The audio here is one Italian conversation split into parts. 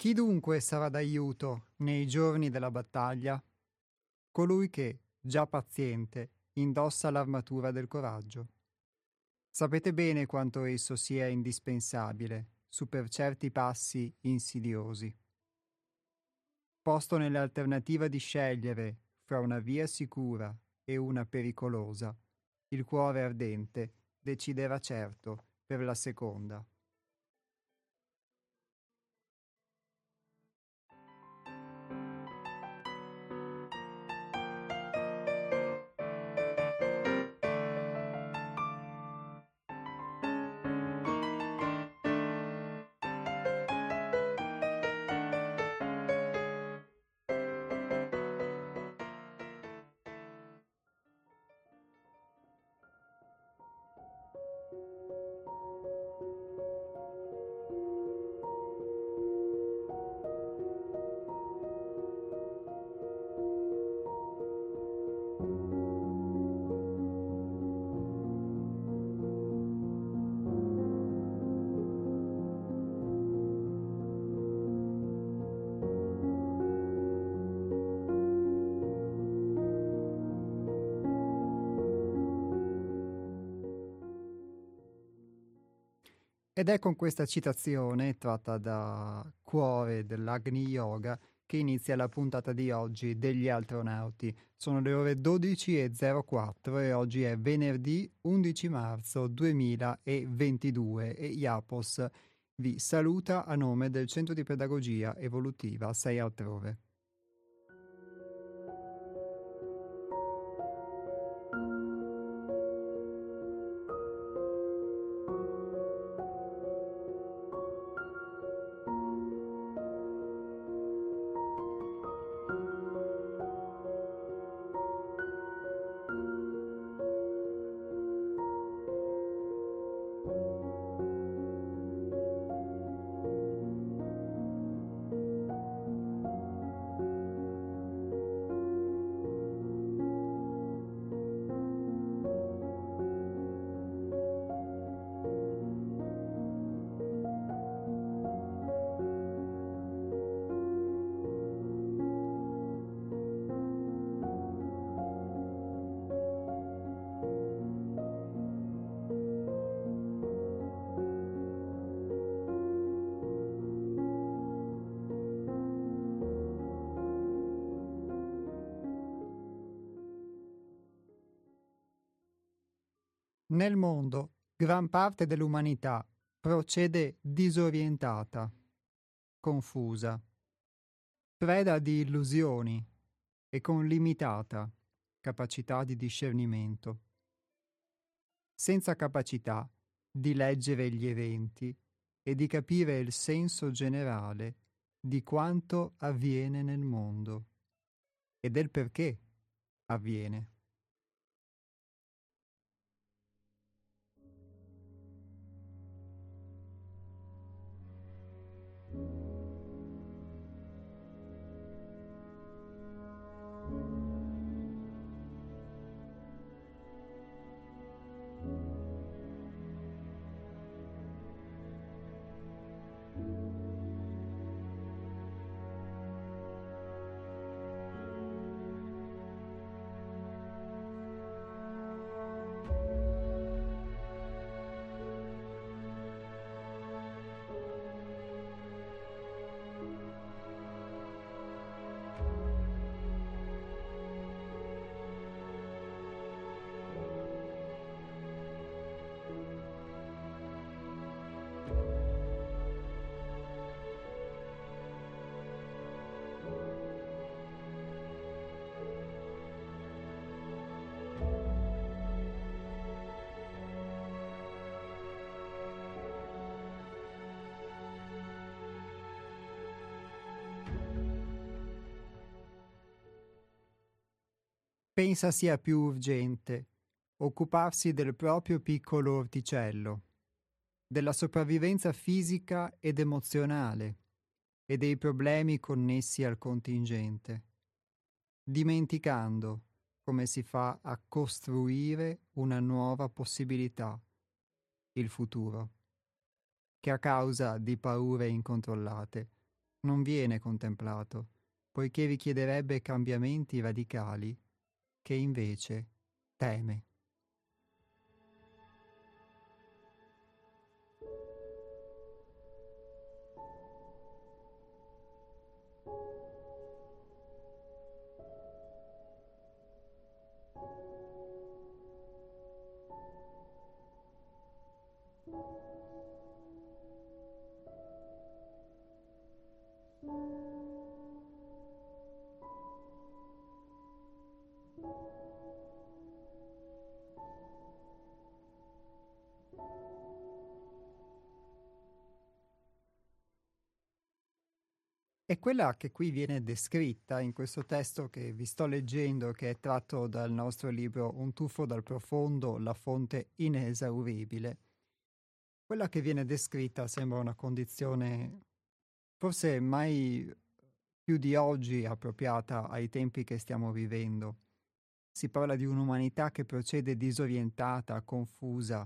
Chi dunque sarà d'aiuto nei giorni della battaglia? Colui che, già paziente, indossa l'armatura del coraggio. Sapete bene quanto esso sia indispensabile su per certi passi insidiosi. Posto nell'alternativa di scegliere fra una via sicura e una pericolosa, il cuore ardente deciderà certo per la seconda. Ed è con questa citazione, tratta da Cuore dell'Agni Yoga, che inizia la puntata di oggi degli astronauti. Sono le ore 12.04 e oggi è venerdì 11 marzo 2022 e IAPOS vi saluta a nome del Centro di Pedagogia Evolutiva 6 altrove. Nel mondo, gran parte dell'umanità procede disorientata, confusa, preda di illusioni e con limitata capacità di discernimento, senza capacità di leggere gli eventi e di capire il senso generale di quanto avviene nel mondo e del perché avviene. Pensa sia più urgente occuparsi del proprio piccolo orticello, della sopravvivenza fisica ed emozionale e dei problemi connessi al contingente, dimenticando come si fa a costruire una nuova possibilità, il futuro, che a causa di paure incontrollate non viene contemplato, poiché richiederebbe cambiamenti radicali che invece teme. È quella che qui viene descritta in questo testo che vi sto leggendo, che è tratto dal nostro libro Un tuffo dal profondo, la fonte inesauribile. Quella che viene descritta sembra una condizione forse mai più di oggi appropriata ai tempi che stiamo vivendo. Si parla di un'umanità che procede disorientata, confusa,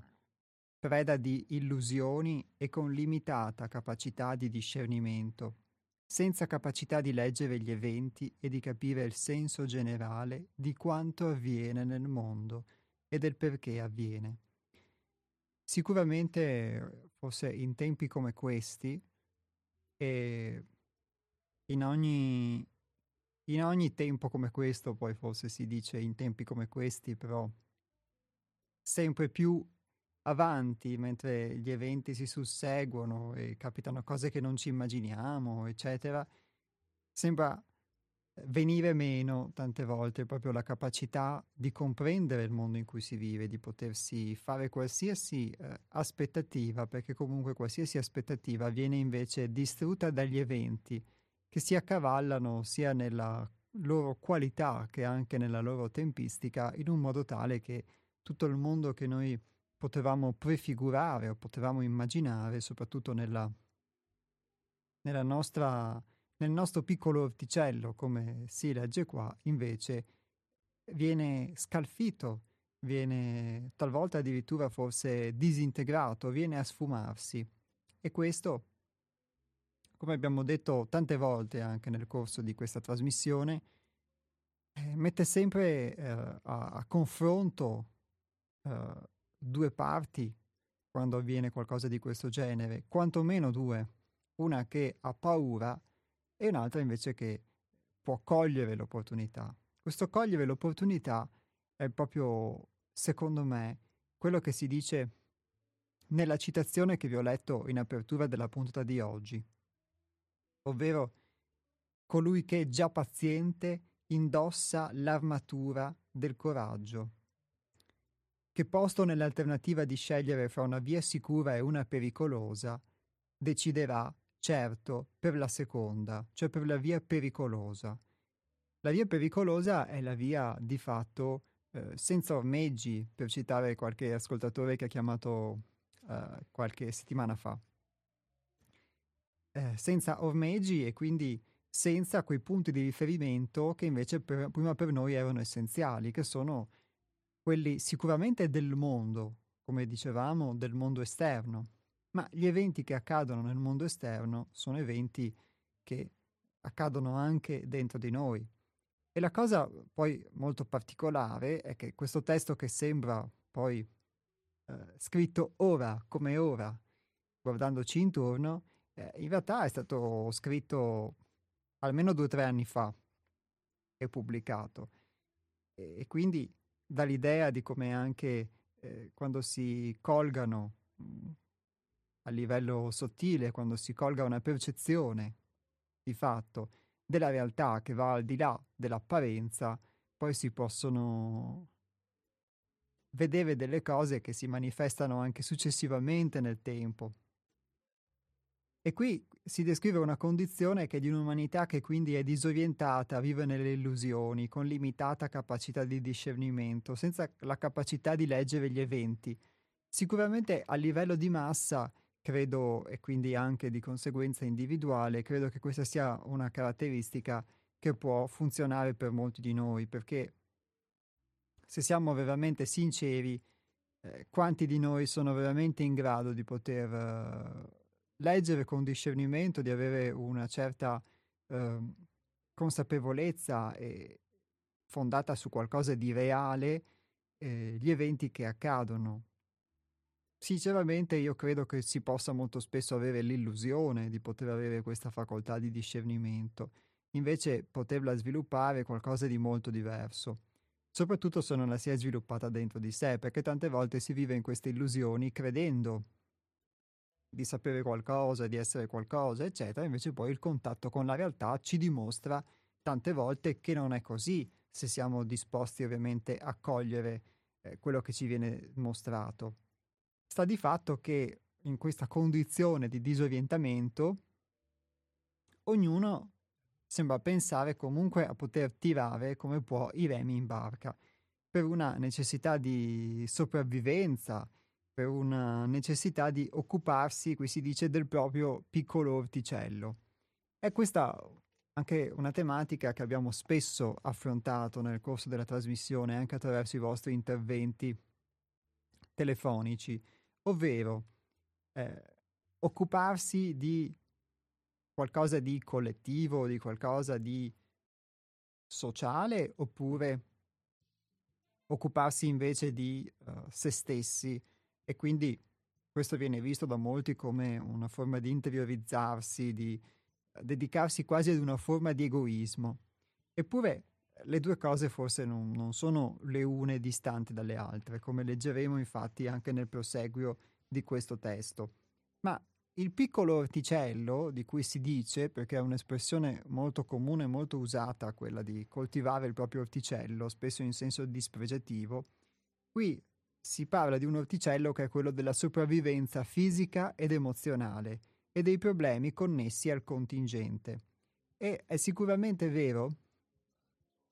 preda di illusioni e con limitata capacità di discernimento senza capacità di leggere gli eventi e di capire il senso generale di quanto avviene nel mondo e del perché avviene. Sicuramente, forse in tempi come questi, e in ogni, in ogni tempo come questo, poi forse si dice in tempi come questi, però sempre più avanti mentre gli eventi si susseguono e capitano cose che non ci immaginiamo, eccetera, sembra eh, venire meno tante volte proprio la capacità di comprendere il mondo in cui si vive, di potersi fare qualsiasi eh, aspettativa, perché comunque qualsiasi aspettativa viene invece distrutta dagli eventi che si accavallano sia nella loro qualità che anche nella loro tempistica in un modo tale che tutto il mondo che noi potevamo prefigurare o potevamo immaginare, soprattutto nella, nella nostra, nel nostro piccolo orticello, come si legge qua, invece viene scalfito, viene talvolta addirittura forse disintegrato, viene a sfumarsi. E questo, come abbiamo detto tante volte anche nel corso di questa trasmissione, eh, mette sempre eh, a, a, confronto eh, due parti quando avviene qualcosa di questo genere, quantomeno due, una che ha paura e un'altra invece che può cogliere l'opportunità. Questo cogliere l'opportunità è proprio, secondo me, quello che si dice nella citazione che vi ho letto in apertura della puntata di oggi, ovvero colui che già paziente indossa l'armatura del coraggio che posto nell'alternativa di scegliere fra una via sicura e una pericolosa, deciderà, certo, per la seconda, cioè per la via pericolosa. La via pericolosa è la via di fatto eh, senza ormeggi, per citare qualche ascoltatore che ha chiamato eh, qualche settimana fa. Eh, senza ormeggi e quindi senza quei punti di riferimento che invece per, prima per noi erano essenziali, che sono quelli sicuramente del mondo, come dicevamo, del mondo esterno, ma gli eventi che accadono nel mondo esterno sono eventi che accadono anche dentro di noi. E la cosa poi molto particolare è che questo testo che sembra poi eh, scritto ora come ora, guardandoci intorno, eh, in realtà è stato scritto almeno due o tre anni fa e pubblicato. E, e quindi dall'idea di come anche eh, quando si colgano mh, mm, a livello sottile, quando si colga una percezione di fatto della realtà che va al di là dell'apparenza, poi si possono vedere delle cose che si manifestano anche successivamente nel tempo. E qui si descrive una condizione che è di un'umanità che quindi è disorientata, vive nelle illusioni, con limitata capacità di discernimento, senza la capacità di leggere gli eventi. Sicuramente a livello di massa, credo, e quindi anche di conseguenza individuale, credo che questa sia una caratteristica che può funzionare per molti di noi, perché se siamo veramente sinceri, eh, quanti di noi sono veramente in grado di poter... Uh, leggere con discernimento, di avere una certa eh, consapevolezza e fondata su qualcosa di reale eh, gli eventi che accadono. Sinceramente io credo che si possa molto spesso avere l'illusione di poter avere questa facoltà di discernimento, invece poterla sviluppare è qualcosa di molto diverso soprattutto se non la si è sviluppata dentro di sé, perché tante volte si vive in queste illusioni credendo di sapere qualcosa, di essere qualcosa, eccetera, invece poi il contatto con la realtà ci dimostra tante volte che non è così, se siamo disposti ovviamente a cogliere eh, quello che ci viene mostrato. Sta di fatto che in questa condizione di disorientamento ognuno sembra pensare comunque a poter tirare come può i remi in barca, per una necessità di sopravvivenza, per una necessità di occuparsi, qui si dice, del proprio piccolo orticello. È questa anche una tematica che abbiamo spesso affrontato nel corso della trasmissione, anche attraverso i vostri interventi telefonici, ovvero eh, occuparsi di qualcosa di collettivo, di qualcosa di sociale, oppure occuparsi invece di uh, se stessi e quindi questo viene visto da molti come una forma di interiorizzarsi, di uh, dedicarsi quasi ad una forma di egoismo. Eppure le due cose forse non, non, sono le une distanti dalle altre, come leggeremo infatti anche nel proseguio di questo testo. Ma il piccolo orticello, di cui si dice, perché è un'espressione molto comune molto usata, quella di coltivare il proprio orticello, spesso in senso dispregiativo, qui si parla di un orticello che è quello della sopravvivenza fisica ed emozionale e dei problemi connessi al contingente. E è sicuramente vero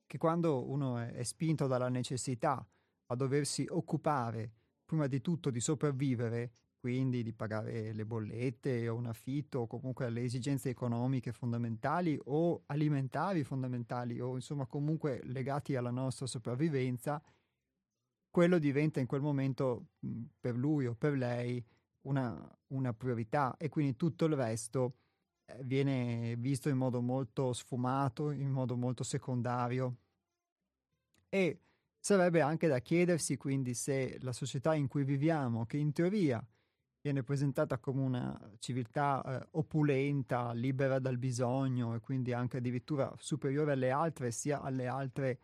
che quando uno è spinto dalla necessità a doversi occupare prima di tutto di sopravvivere quindi di pagare le bollette o un affitto o comunque le esigenze economiche fondamentali o alimentari fondamentali o insomma comunque legati alla nostra sopravvivenza, quello diventa in quel momento mhmm, per lui o per lei una, una priorità e quindi tutto il resto eh, viene visto in modo molto sfumato, in modo molto secondario. E sarebbe anche da chiedersi quindi se la società in cui viviamo, che in teoria viene presentata come una civiltà eh, opulenta, libera dal bisogno e quindi anche addirittura superiore alle altre, sia alle altre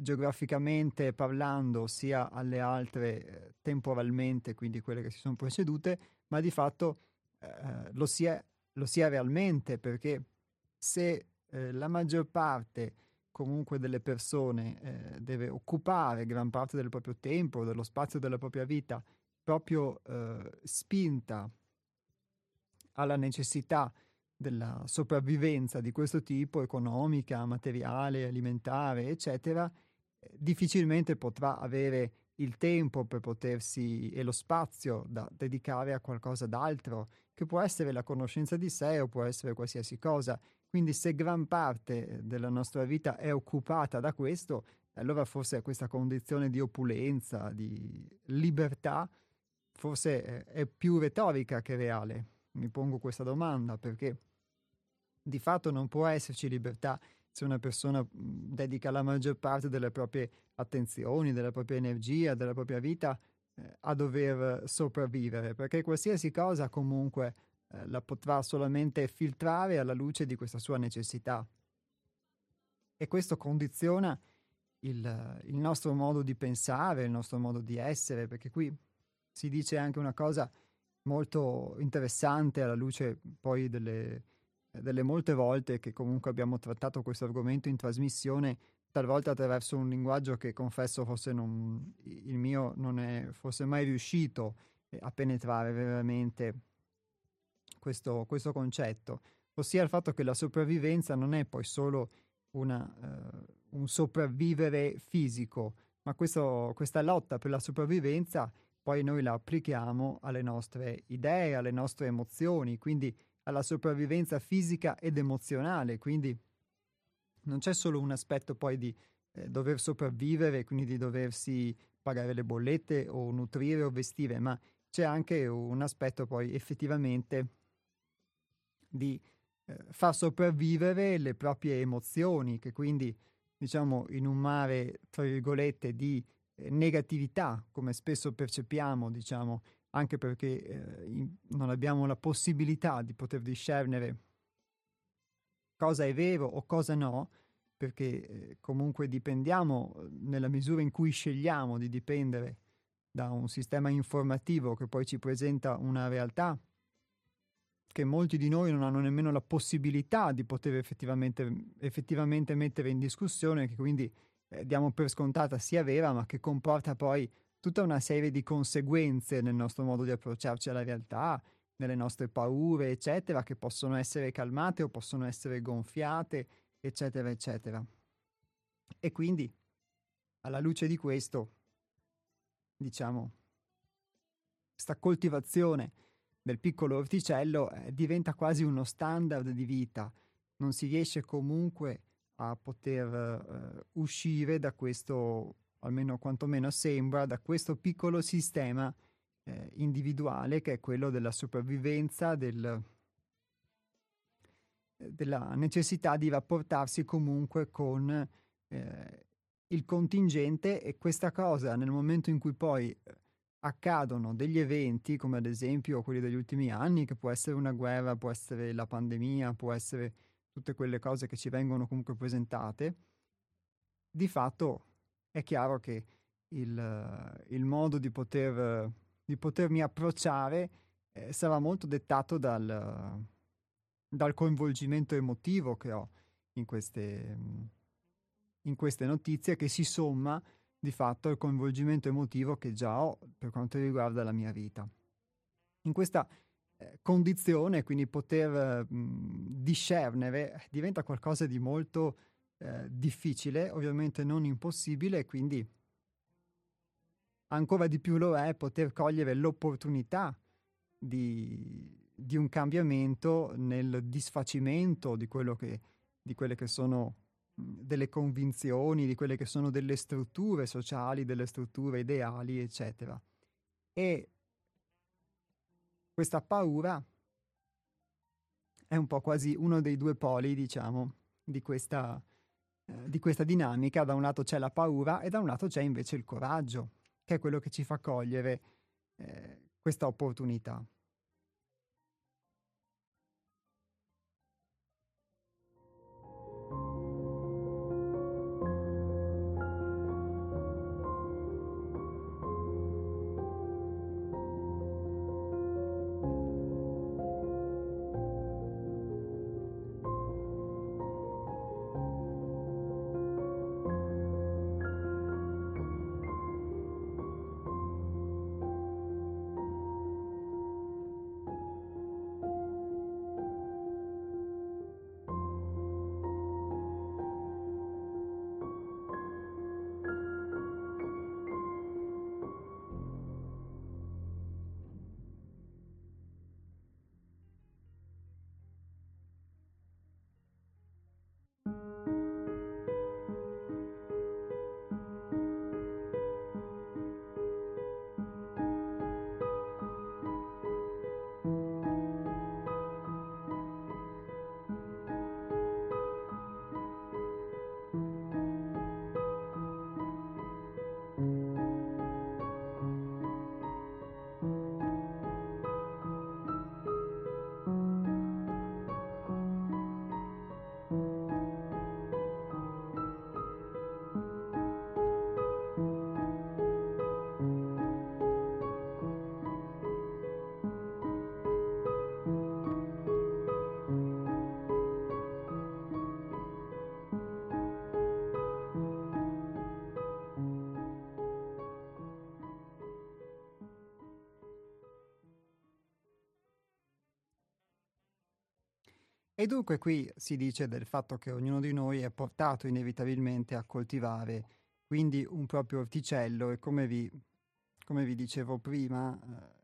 geograficamente parlando, sia alle altre eh, temporalmente, quindi quelle che si sono precedute, ma di fatto eh, lo, si è, lo si è realmente perché se eh, la maggior parte comunque delle persone eh, deve occupare gran parte del proprio tempo, dello spazio della propria vita proprio eh, spinta alla necessità della sopravvivenza di questo tipo, economica, materiale, alimentare, eccetera, eh, difficilmente potrà avere il tempo per potersi e lo spazio da dedicare a qualcosa d'altro, che può essere la conoscenza di sé o può essere qualsiasi cosa. Quindi se gran parte della nostra vita è occupata da questo, allora forse questa condizione di opulenza, di libertà, forse è più retorica che reale. Mi pongo questa domanda perché di fatto non può esserci libertà se una persona dedica la maggior parte delle proprie attenzioni, della propria energia, della propria vita eh, a dover sopravvivere, perché qualsiasi cosa comunque eh, la potrà solamente filtrare alla luce di questa sua necessità. E questo condiziona il, il nostro modo di pensare, il nostro modo di essere, perché qui si dice anche una cosa molto interessante alla luce poi delle, delle molte volte che comunque abbiamo trattato questo argomento in trasmissione, talvolta attraverso un linguaggio che confesso forse non, il mio non è forse mai riuscito a penetrare veramente questo, questo concetto, ossia il fatto che la sopravvivenza non è poi solo una, uh, un sopravvivere fisico, ma questo, questa lotta per la sopravvivenza poi noi la applichiamo alle nostre idee, alle nostre emozioni, quindi alla sopravvivenza fisica ed emozionale, quindi non c'è solo un aspetto poi di eh, dover sopravvivere, quindi di doversi pagare le bollette o nutrire o vestire, ma c'è anche un aspetto poi effettivamente di eh, far sopravvivere le proprie emozioni, che quindi, diciamo, in un mare, tra virgolette, di eh, negatività, come spesso percepiamo, diciamo, anche perché eh, in, non abbiamo la possibilità di poter discernere cosa è vero o cosa no, perché eh, comunque dipendiamo eh, nella misura in cui scegliamo di dipendere da un sistema informativo che poi ci presenta una realtà che molti di noi non hanno nemmeno la possibilità di poter effettivamente, effettivamente mettere in discussione, che quindi eh, diamo per scontata sia vera, ma che comporta poi tutta una serie di conseguenze nel nostro modo di approcciarci alla realtà, nelle nostre paure, eccetera, che possono essere calmate o possono essere gonfiate, eccetera, eccetera. E quindi, alla luce di questo, diciamo, questa coltivazione del piccolo orticello eh, diventa quasi uno standard di vita, non si riesce comunque a poter eh, uscire da questo, almeno quantomeno sembra, da questo piccolo sistema eh, individuale che è quello della sopravvivenza, del, della necessità di rapportarsi comunque con eh, il contingente. E questa cosa nel momento in cui poi eh, accadono degli eventi come ad esempio quelli degli ultimi anni, che può essere una guerra, può essere la pandemia, può essere tutte quelle cose che ci vengono comunque presentate, di fatto è chiaro che il, il modo di, poter, di, potermi approcciare eh, sarà molto dettato dal, dal, coinvolgimento emotivo che ho in queste, in queste notizie, che si somma di fatto al coinvolgimento emotivo che già ho per quanto riguarda la mia vita. In questa eh, condizione, quindi poter mh, discernere, diventa qualcosa di molto eh, difficile, ovviamente non impossibile, quindi ancora di più lo è poter cogliere l'opportunità di, di un cambiamento nel disfacimento di, che, di quelle che sono delle convinzioni, di quelle che sono delle strutture sociali, delle strutture ideali, eccetera. E questa paura è un po' quasi uno dei due poli, diciamo, di questa, eh, di questa dinamica. Da un lato c'è la paura e da un lato c'è invece il coraggio, che è quello che ci fa cogliere eh, questa opportunità. E dunque qui si dice del fatto che ognuno di noi è portato inevitabilmente a coltivare quindi un proprio orticello e come vi, come vi dicevo prima, eh,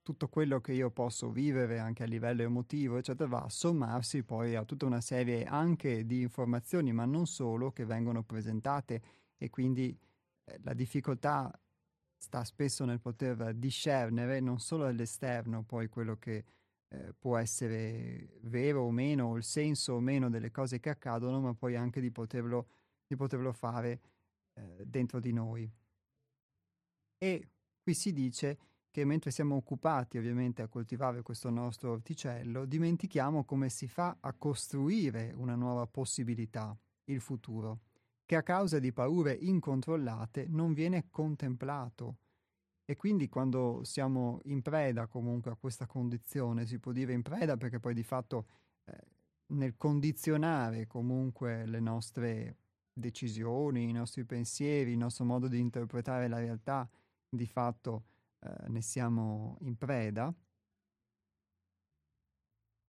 tutto quello che io posso vivere anche a livello emotivo, eccetera, va a sommarsi poi a tutta una serie anche di informazioni, ma non solo, che vengono presentate. E quindi eh, la difficoltà sta spesso nel poter discernere non solo all'esterno poi quello che eh, può essere vero o meno, o il senso o meno delle cose che accadono, ma poi anche di poterlo, di poterlo fare eh, dentro di noi. E qui si dice che mentre siamo occupati ovviamente a coltivare questo nostro orticello, dimentichiamo come si fa a costruire una nuova possibilità, il futuro, che a causa di paure incontrollate non viene contemplato. E quindi quando siamo in preda comunque a questa condizione, si può dire in preda perché poi di fatto eh, nel condizionare comunque le nostre decisioni, i nostri pensieri, il nostro modo di interpretare la realtà, di fatto eh, ne siamo in preda,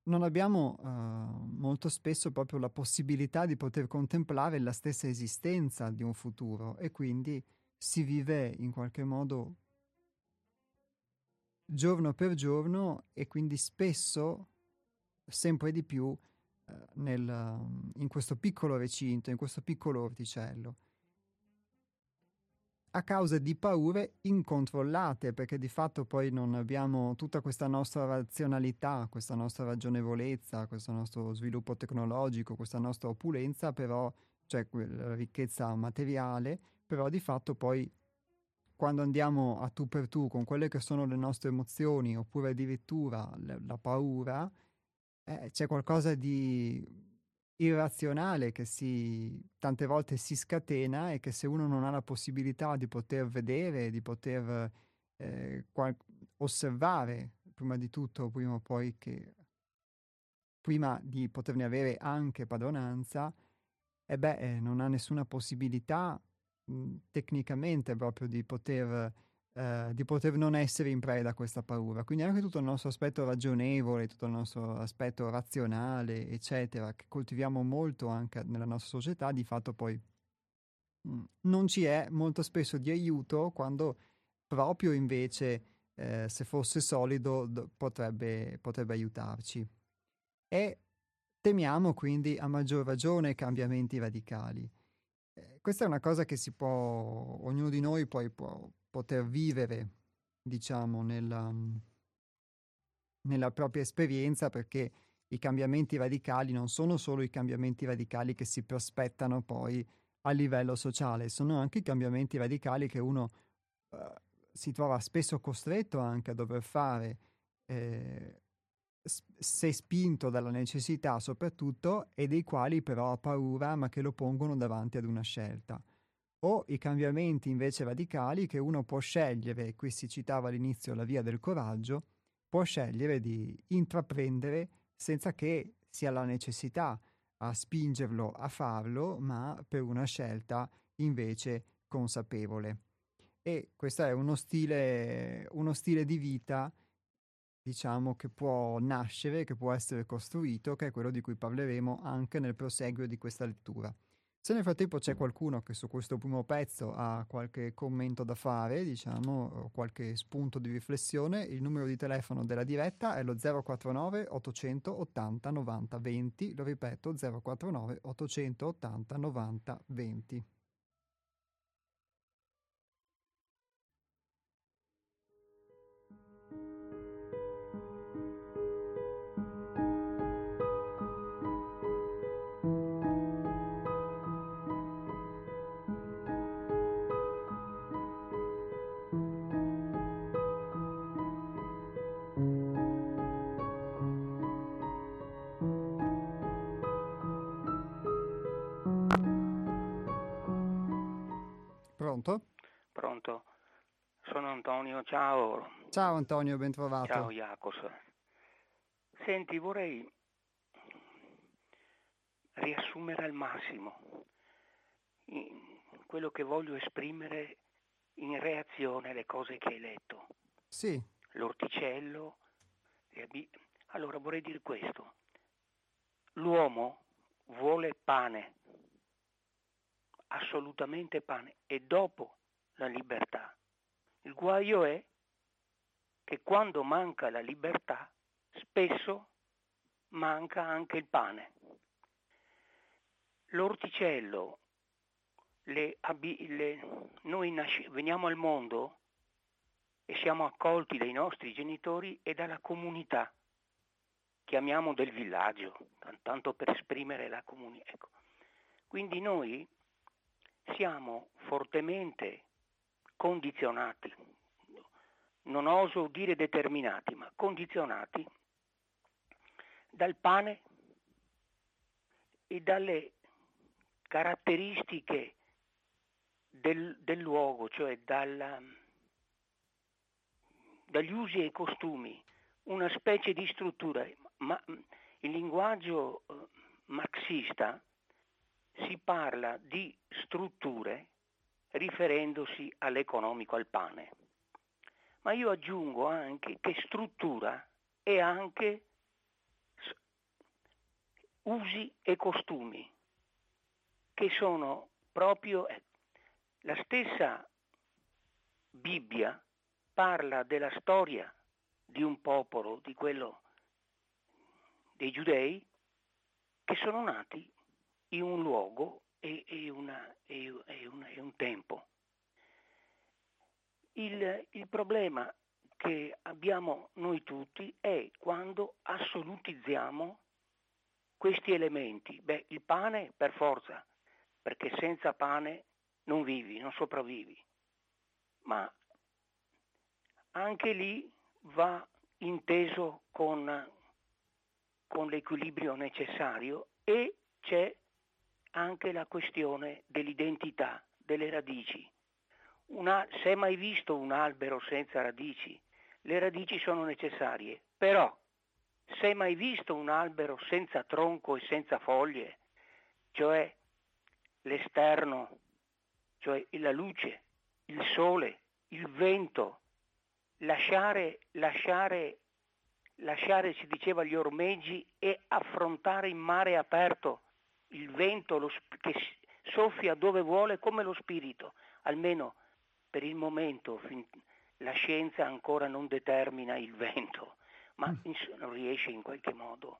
non abbiamo uh, molto spesso proprio la possibilità di poter contemplare la stessa esistenza di un futuro e quindi si vive in qualche modo giorno per giorno e quindi spesso, sempre di più, uh, nel, in questo piccolo recinto, in questo piccolo orticello. A causa di paure incontrollate, perché di fatto poi non abbiamo tutta questa nostra razionalità, questa nostra ragionevolezza, questo nostro sviluppo tecnologico, questa nostra opulenza, però, cioè la ricchezza materiale, però di fatto poi quando andiamo a tu per tu con quelle che sono le nostre emozioni, oppure addirittura la, la paura, eh, c'è qualcosa di irrazionale che si, tante volte si scatena e che se uno non ha la possibilità di poter vedere, di poter eh, qual- osservare, prima di tutto, prima o poi che prima di poterne avere anche padronanza, e beh, eh, non ha nessuna possibilità tecnicamente proprio di poter eh, di poter non essere in preda a questa paura. Quindi anche tutto il nostro aspetto ragionevole, tutto il nostro aspetto razionale, eccetera, che coltiviamo molto anche nella nostra società, di fatto poi mh, mm, non ci è molto spesso di aiuto quando proprio invece eh, se fosse solido d- potrebbe, potrebbe aiutarci. E temiamo quindi a maggior ragione cambiamenti radicali. Eh, questa è una cosa che si può, ognuno di noi poi può, poter vivere, diciamo, nella, nella propria esperienza perché i cambiamenti radicali non sono solo i cambiamenti radicali che si prospettano poi a livello sociale, sono anche i cambiamenti radicali che uno uh, si trova spesso costretto anche a dover fare, eh, se spinto dalla necessità soprattutto, e dei quali però ha paura ma che lo pongono davanti ad una scelta o i cambiamenti invece radicali che uno può scegliere, qui si citava all'inizio la via del coraggio, può scegliere di intraprendere senza che sia la necessità a spingerlo a farlo, ma per una scelta invece consapevole. E questo è uno stile, uno stile di vita, diciamo, che può nascere, che può essere costruito, che è quello di cui parleremo anche nel proseguio di questa lettura. Se nel frattempo c'è qualcuno che su questo primo pezzo ha qualche commento da fare, diciamo, qualche spunto di riflessione, il numero di telefono della diretta è lo 049 880 90 20, lo ripeto 049 880 90 20. Ciao. Ciao Antonio, ben trovato. Ciao Iacos. Senti, vorrei riassumere al massimo quello che voglio esprimere in reazione alle cose che hai letto. Sì. L'orticello. Allora vorrei dire questo. L'uomo vuole pane assolutamente pane e dopo la libertà. Il guaio è che quando manca la libertà, spesso manca anche il pane. L'orticello, le, le, noi nasci, veniamo al mondo e siamo accolti dai nostri genitori e dalla comunità. chiamiamo del villaggio, tanto per esprimere la comunità. Ecco. Quindi noi siamo fortemente condizionati, non oso dire determinati, ma condizionati dal pane e dalle caratteristiche del, del luogo, cioè dalla, dagli usi e costumi, una specie di struttura. Ma il linguaggio eh, marxista si parla di strutture riferendosi all'economico, al pane. Ma io aggiungo anche che struttura è anche usi e costumi, che sono proprio eh, la stessa Bibbia parla della storia di un popolo, di quello dei giudei, che sono nati in un luogo e, e, una, e, e un tempo. Il, il problema che abbiamo noi tutti è quando assolutizziamo questi elementi. Beh, il pane per forza, perché senza pane non vivi, non sopravvivi. Ma anche lì va inteso con, con l'equilibrio necessario e c'è anche la questione dell'identità, delle radici. Una, se hai mai visto un albero senza radici, le radici sono necessarie, però se hai mai visto un albero senza tronco e senza foglie, cioè l'esterno cioè la luce, il sole, il vento, lasciare, lasciare, lasciare, si diceva, gli ormeggi e affrontare in mare aperto il vento lo, che soffia dove vuole come lo spirito, almeno per il momento la scienza ancora non determina il vento, ma mm. non riesce in qualche modo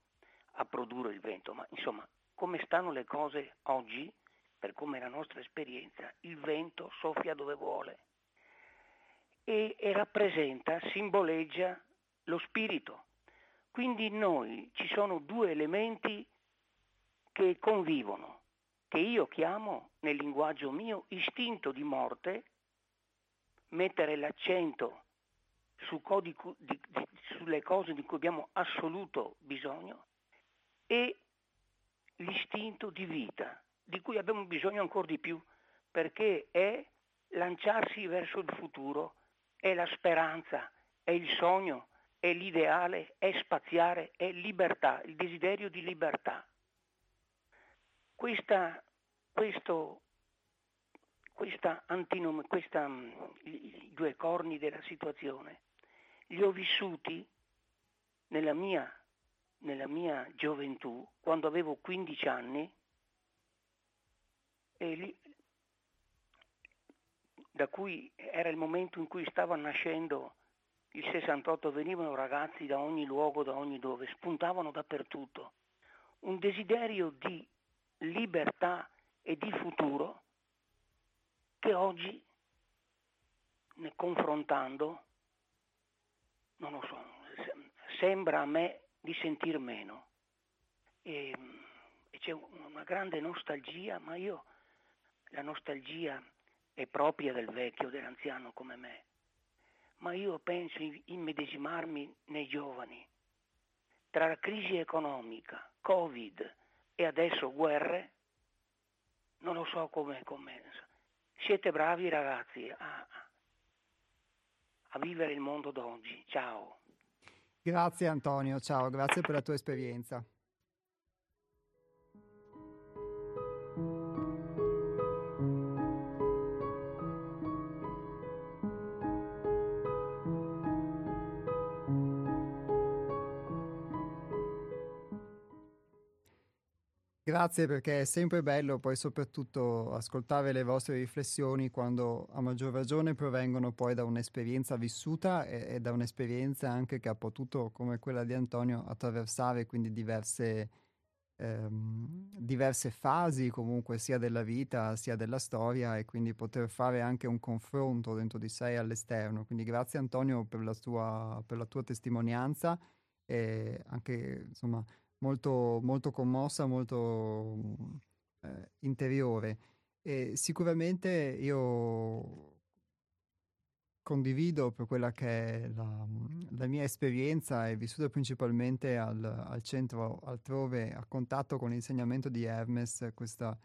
a produrre il vento, ma insomma come stanno le cose oggi, per come è la nostra esperienza, il vento soffia dove vuole e, e rappresenta, simboleggia lo spirito. Quindi in noi ci sono due elementi che convivono, che io chiamo nel linguaggio mio istinto di morte, mettere l'accento su di, di, di, sulle cose di cui abbiamo assoluto bisogno e l'istinto di vita, di cui abbiamo bisogno ancora di più, perché è lanciarsi verso il futuro, è la speranza, è il sogno, è l'ideale, è spaziare, è libertà, il desiderio di libertà. Questa, questo, questa antinom- questa, mm, i due corni della situazione li ho vissuti nella mia, nella mia gioventù, quando avevo 15 anni, lì, da cui era il momento in cui stava nascendo il 68, venivano ragazzi da ogni luogo, da ogni dove, spuntavano dappertutto. Un desiderio di libertà e di futuro che oggi, ne confrontando, non lo so, sembra a me di sentir meno. E, e c'è una grande nostalgia, ma io la nostalgia è propria del vecchio, dell'anziano come me, ma io penso di immedesimarmi nei giovani. Tra la crisi economica, Covid e adesso guerre, non lo so come, come siete bravi ragazzi a, a vivere il mondo d'oggi. Ciao. Grazie Antonio, ciao, grazie per la tua esperienza. Grazie perché è sempre bello poi soprattutto ascoltare le vostre riflessioni quando a maggior ragione provengono poi da un'esperienza vissuta e, e da un'esperienza anche che ha potuto, come quella di Antonio, attraversare quindi diverse, ehm, diverse fasi comunque sia della vita sia della storia e quindi poter fare anche un confronto dentro di sé e all'esterno. Quindi grazie Antonio per la tua, per la tua testimonianza e anche insomma molto, molto commossa, molto eh, interiore. E sicuramente io condivido per quella che è la, la mia esperienza, è vissuta principalmente al, al, centro altrove, a contatto con l'insegnamento di Hermes, questa,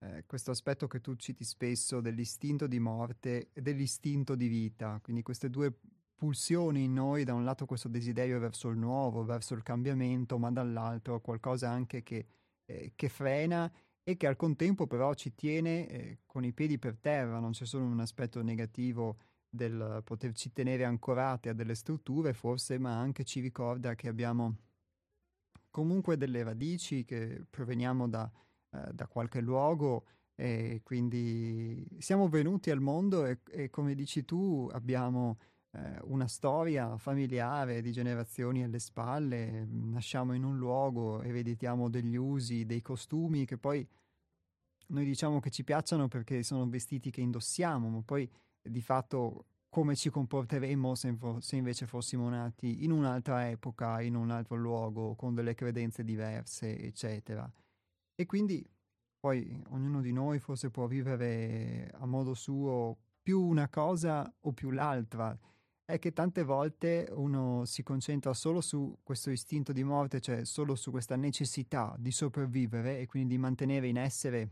eh, questo aspetto che tu citi spesso dell'istinto di morte e dell'istinto di vita, quindi queste due pulsioni in noi, da un lato questo desiderio verso il nuovo, verso il cambiamento, ma dall'altro qualcosa anche che, eh, che frena e che al contempo però ci tiene eh, con i piedi per terra, non c'è solo un aspetto negativo del poterci tenere ancorati a delle strutture forse, ma anche ci ricorda che abbiamo comunque delle radici che proveniamo da, eh, da qualche luogo e quindi siamo venuti al mondo e, e come dici tu abbiamo eh, una storia familiare di generazioni alle spalle, nasciamo in un luogo, ereditiamo degli usi, dei costumi che poi noi diciamo che ci piacciono perché sono vestiti che indossiamo, ma poi di fatto come ci comporteremmo se, se, invece fossimo nati in un'altra epoca, in un altro luogo, con delle credenze diverse, eccetera. E quindi poi ognuno di noi forse può vivere a modo suo più una cosa o più l'altra è che tante volte uno si concentra solo su questo istinto di morte, cioè solo su questa necessità di sopravvivere e quindi di mantenere in essere,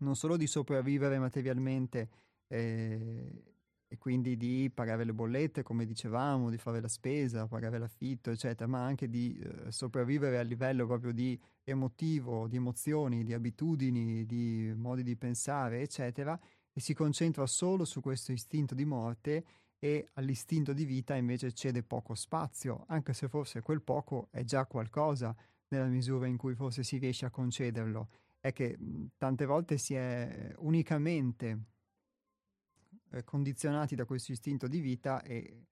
non solo di sopravvivere materialmente eh, e quindi di pagare le bollette, come dicevamo, di fare la spesa, pagare l'affitto, eccetera, ma anche di eh, sopravvivere a livello proprio di emotivo, di emozioni, di abitudini, di modi di pensare, eccetera, e si concentra solo su questo istinto di morte e all'istinto di vita invece cede poco spazio, anche se forse quel poco è già qualcosa nella misura in cui forse si riesce a concederlo. È che tante volte si è unicamente eh, condizionati da questo istinto di vita e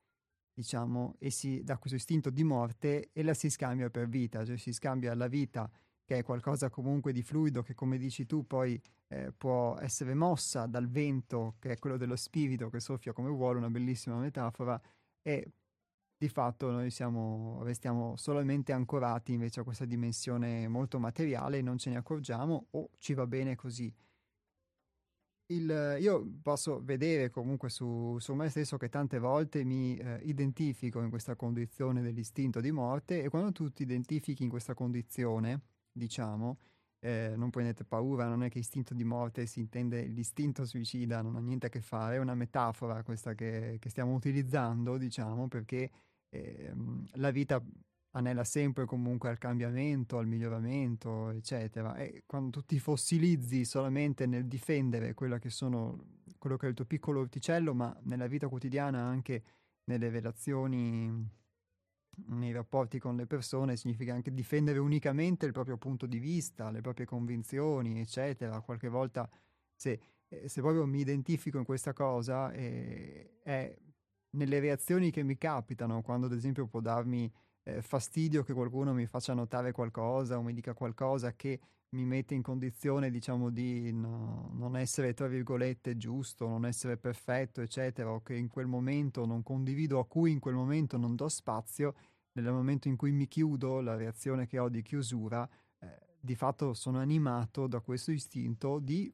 diciamo e si, da questo istinto di morte e la si scambia per vita, cioè si scambia la vita che è qualcosa comunque di fluido che come dici tu poi eh, può essere mossa dal vento che è quello dello spirito che soffia come vuole, una bellissima metafora e di fatto noi siamo, restiamo solamente ancorati invece a questa dimensione molto materiale, non ce ne accorgiamo o ci va bene così. Il, io posso vedere comunque su, su, me stesso che tante volte mi eh, identifico in questa condizione dell'istinto di morte e quando tu ti identifichi in questa condizione, diciamo, eh, non prendete paura, non è che istinto di morte si intende l'istinto suicida, non ha niente a che fare, è una metafora questa che, che stiamo utilizzando, diciamo, perché eh, la vita anela sempre comunque al cambiamento, al miglioramento, eccetera. E quando tu ti fossilizzi solamente nel difendere quello che, sono, quello che è il tuo piccolo orticello, ma nella vita quotidiana anche nelle relazioni nei rapporti con le persone significa anche difendere unicamente il proprio punto di vista, le proprie convinzioni, eccetera. Qualche volta, se, eh, se proprio mi identifico in questa cosa, eh, è nelle reazioni che mi capitano, quando ad esempio può darmi eh, fastidio che qualcuno mi faccia notare qualcosa o mi dica qualcosa che mi mette in condizione, diciamo, di no, non essere, tra virgolette, giusto, non essere perfetto, eccetera, o che in quel momento non condivido, a cui in quel momento non do spazio, nel momento in cui mi chiudo, la reazione che ho di chiusura, eh, di fatto sono animato da questo istinto di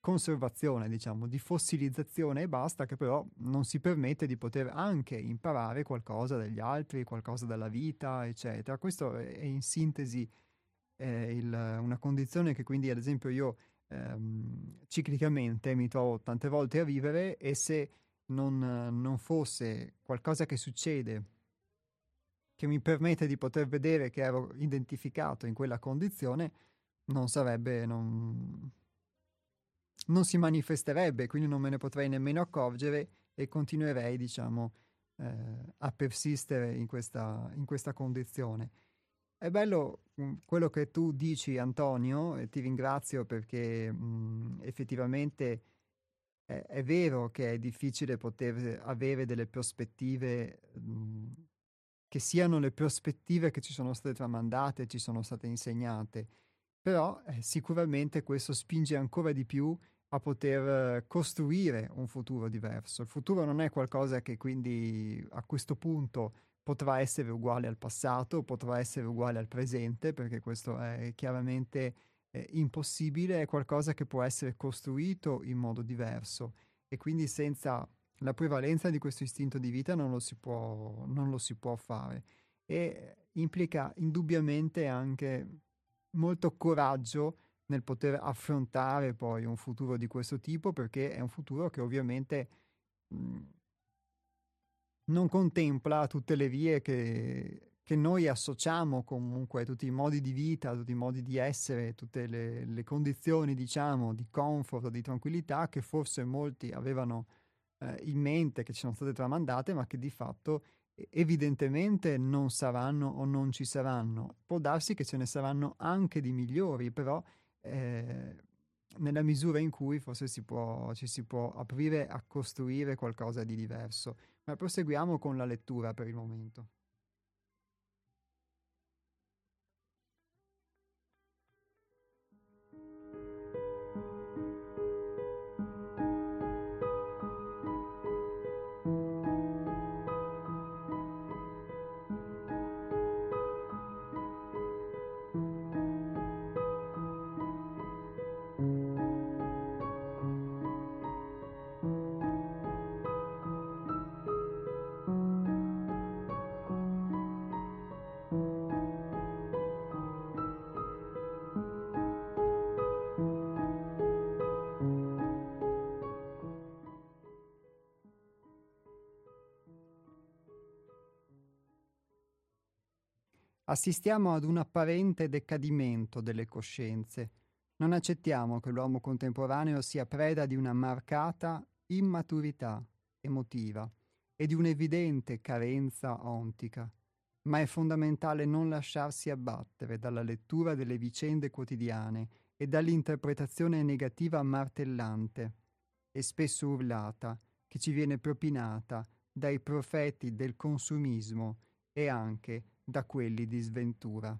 conservazione, diciamo, di fossilizzazione e basta, che però non si permette di poter anche imparare qualcosa dagli altri, qualcosa dalla vita, eccetera. Questo è in sintesi eh, il, una condizione che quindi, ad esempio, io ehm, ciclicamente mi trovo tante volte a vivere e se non, non fosse qualcosa che succede che mi permette di poter vedere che ero identificato in quella condizione, non sarebbe, non, non si manifesterebbe, quindi non me ne potrei nemmeno accorgere e continuerei, diciamo, eh, a persistere in questa, in questa condizione. È bello mh, mm, quello che tu dici, Antonio, e ti ringrazio perché mh, mm, effettivamente è, è, vero che è difficile poter avere delle prospettive mh, mm, che siano le prospettive che ci sono state tramandate, ci sono state insegnate, però eh, sicuramente questo spinge ancora di più a poter costruire un futuro diverso. Il futuro non è qualcosa che quindi a questo punto potrà essere uguale al passato, potrà essere uguale al presente, perché questo è chiaramente eh, impossibile, è qualcosa che può essere costruito in modo diverso. E quindi senza la prevalenza di questo istinto di vita non lo si può, lo si può fare. E implica indubbiamente anche molto coraggio nel poter affrontare poi un futuro di questo tipo perché è un futuro che ovviamente mh, non contempla tutte le vie che, che, noi associamo comunque, tutti i modi di vita, tutti i modi di essere, tutte le, le condizioni diciamo di comfort, di tranquillità che forse molti avevano eh, in mente, che ci sono state tramandate ma che di fatto evidentemente non saranno o non ci saranno. Può darsi che ce ne saranno anche di migliori, però eh, nella misura in cui forse si può, ci si può aprire a costruire qualcosa di diverso. Ma proseguiamo con la lettura per il momento. Assistiamo ad un apparente decadimento delle coscienze. Non accettiamo che l'uomo contemporaneo sia preda di una marcata immaturità emotiva e di un'evidente carenza ontica, ma è fondamentale non lasciarsi abbattere dalla lettura delle vicende quotidiane e dall'interpretazione negativa martellante e spesso urlata che ci viene propinata dai profeti del consumismo e anche da quelli di sventura.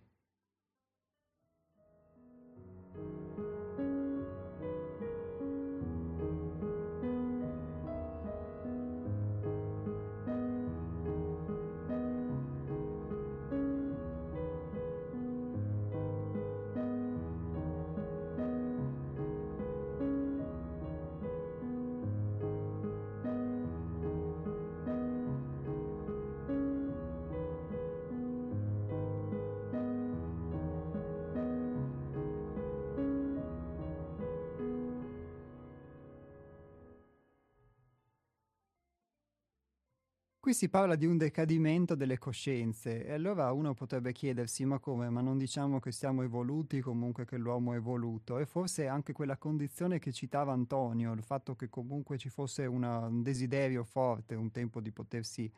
Qui si parla di un decadimento delle coscienze e allora uno potrebbe chiedersi ma come? Ma non diciamo che siamo evoluti comunque che l'uomo è evoluto e forse anche quella condizione che citava Antonio, il fatto che comunque ci fosse una, un desiderio forte, un tempo di potersi,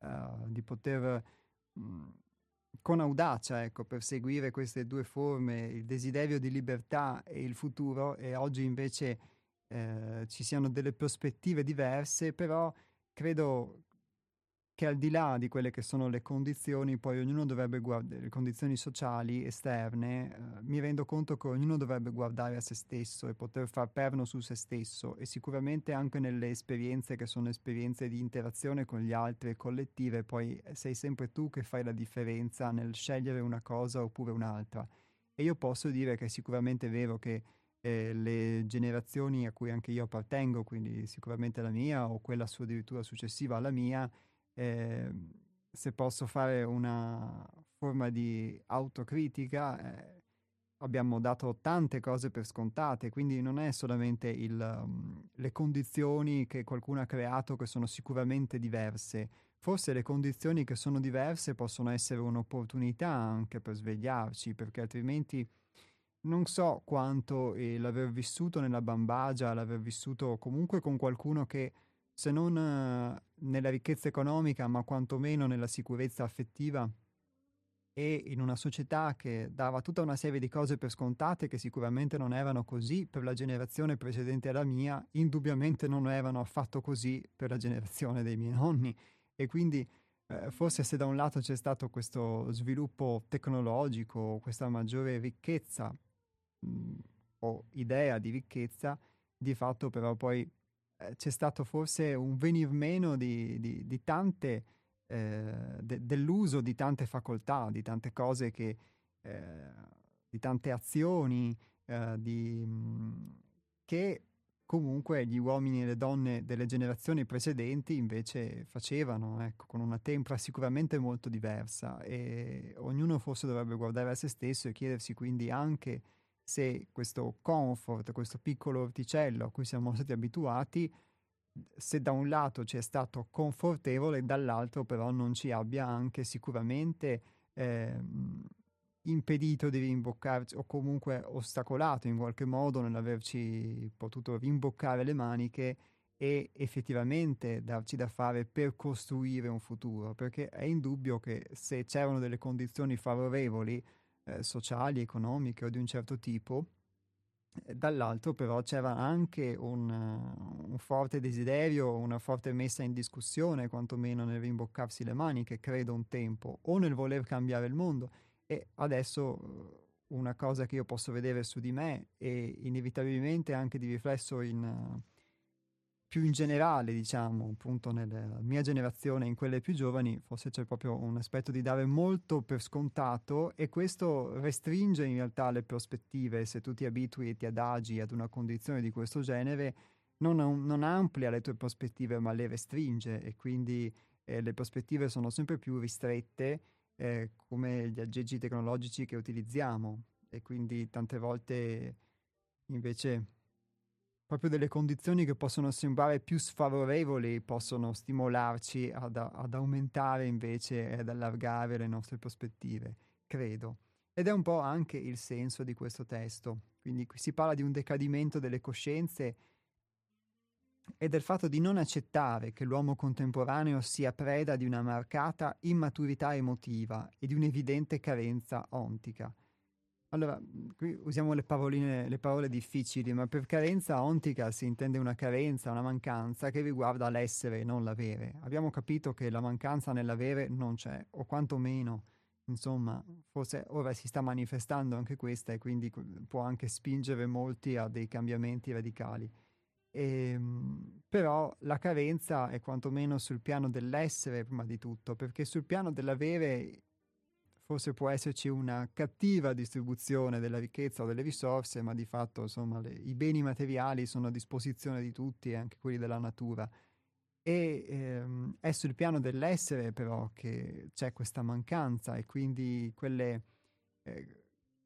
uh, di poter mh, mm, con audacia ecco, perseguire queste due forme, il desiderio di libertà e il futuro e oggi invece eh, ci siano delle prospettive diverse, però credo che al di là di quelle che sono le condizioni, poi ognuno dovrebbe guardare, le condizioni sociali esterne, eh, mi rendo conto che ognuno dovrebbe guardare a se stesso e poter far perno su se stesso e sicuramente anche nelle esperienze che sono esperienze di interazione con gli altri e collettive, poi sei sempre tu che fai la differenza nel scegliere una cosa oppure un'altra. E io posso dire che è sicuramente vero che eh, le generazioni a cui anche io appartengo, quindi sicuramente la mia o quella su addirittura successiva alla mia, eh, se posso fare una forma di autocritica, eh, abbiamo dato tante cose per scontate, quindi non è solamente il, um, le condizioni che qualcuno ha creato che sono sicuramente diverse. Forse le condizioni che sono diverse possono essere un'opportunità anche per svegliarci, perché altrimenti non so quanto eh, l'aver vissuto nella bambagia, l'aver vissuto comunque con qualcuno che se non eh, nella ricchezza economica, ma quantomeno nella sicurezza affettiva. E in una società che dava tutta una serie di cose per scontate che sicuramente non erano così per la generazione precedente alla mia, indubbiamente non erano affatto così per la generazione dei miei nonni. E quindi eh, forse se da un lato c'è stato questo sviluppo tecnologico, questa maggiore ricchezza mh, o idea di ricchezza, di fatto però poi c'è stato forse un venir meno di, di, di tante eh, de- dell'uso di tante facoltà, di tante cose che, eh, di tante azioni, eh, di, mh, che comunque gli uomini e le donne delle generazioni precedenti invece facevano, ecco, con una tempra sicuramente molto diversa. E ognuno forse dovrebbe guardare a se stesso e chiedersi quindi anche se questo comfort, questo piccolo orticello a cui siamo stati abituati, se da un lato ci è stato confortevole, dall'altro però non ci abbia anche sicuramente eh, impedito di rimboccarci o comunque ostacolato in qualche modo nell'averci potuto rimboccare le maniche e effettivamente darci da fare per costruire un futuro, perché è indubbio che se c'erano delle condizioni favorevoli, eh, sociali, economiche o di un certo tipo, eh, dall'altro però c'era anche un, un, forte desiderio, una forte messa in discussione, quantomeno nel rimboccarsi le maniche, credo un tempo, o nel voler cambiare il mondo. E adesso uhm, una cosa che io posso vedere su di me e inevitabilmente anche di riflesso in, più in generale, diciamo, appunto nella mia generazione, in quelle più giovani, forse c'è proprio un aspetto di dare molto per scontato e questo restringe in realtà le prospettive. Se tu ti abitui e ti adagi ad una condizione di questo genere, non, non amplia le tue prospettive, ma le restringe e quindi eh, le prospettive sono sempre più ristrette eh, come gli aggeggi tecnologici che utilizziamo e quindi tante volte invece proprio delle condizioni che possono sembrare più sfavorevoli possono stimolarci ad, ad aumentare invece e ad allargare le nostre prospettive, credo. Ed è un po' anche il senso di questo testo. Quindi qui si parla di un decadimento delle coscienze e del fatto di non accettare che l'uomo contemporaneo sia preda di una marcata immaturità emotiva e di un'evidente carenza ontica. Allora, qui usiamo le, paroline, le parole difficili, ma per carenza ontica si intende una carenza, una mancanza che riguarda l'essere e non l'avere. Abbiamo capito che la mancanza nell'avere non c'è, o quantomeno, insomma, forse ora si sta manifestando anche questa e quindi può anche spingere molti a dei cambiamenti radicali. E, ehm, però la carenza è quantomeno sul piano dell'essere prima di tutto, perché sul piano dell'avere forse può esserci una cattiva distribuzione della ricchezza o delle risorse, ma di fatto insomma le, i beni materiali sono a disposizione di tutti, anche quelli della natura. E ehm, è sul piano dell'essere però che c'è questa mancanza e quindi quelle... Eh,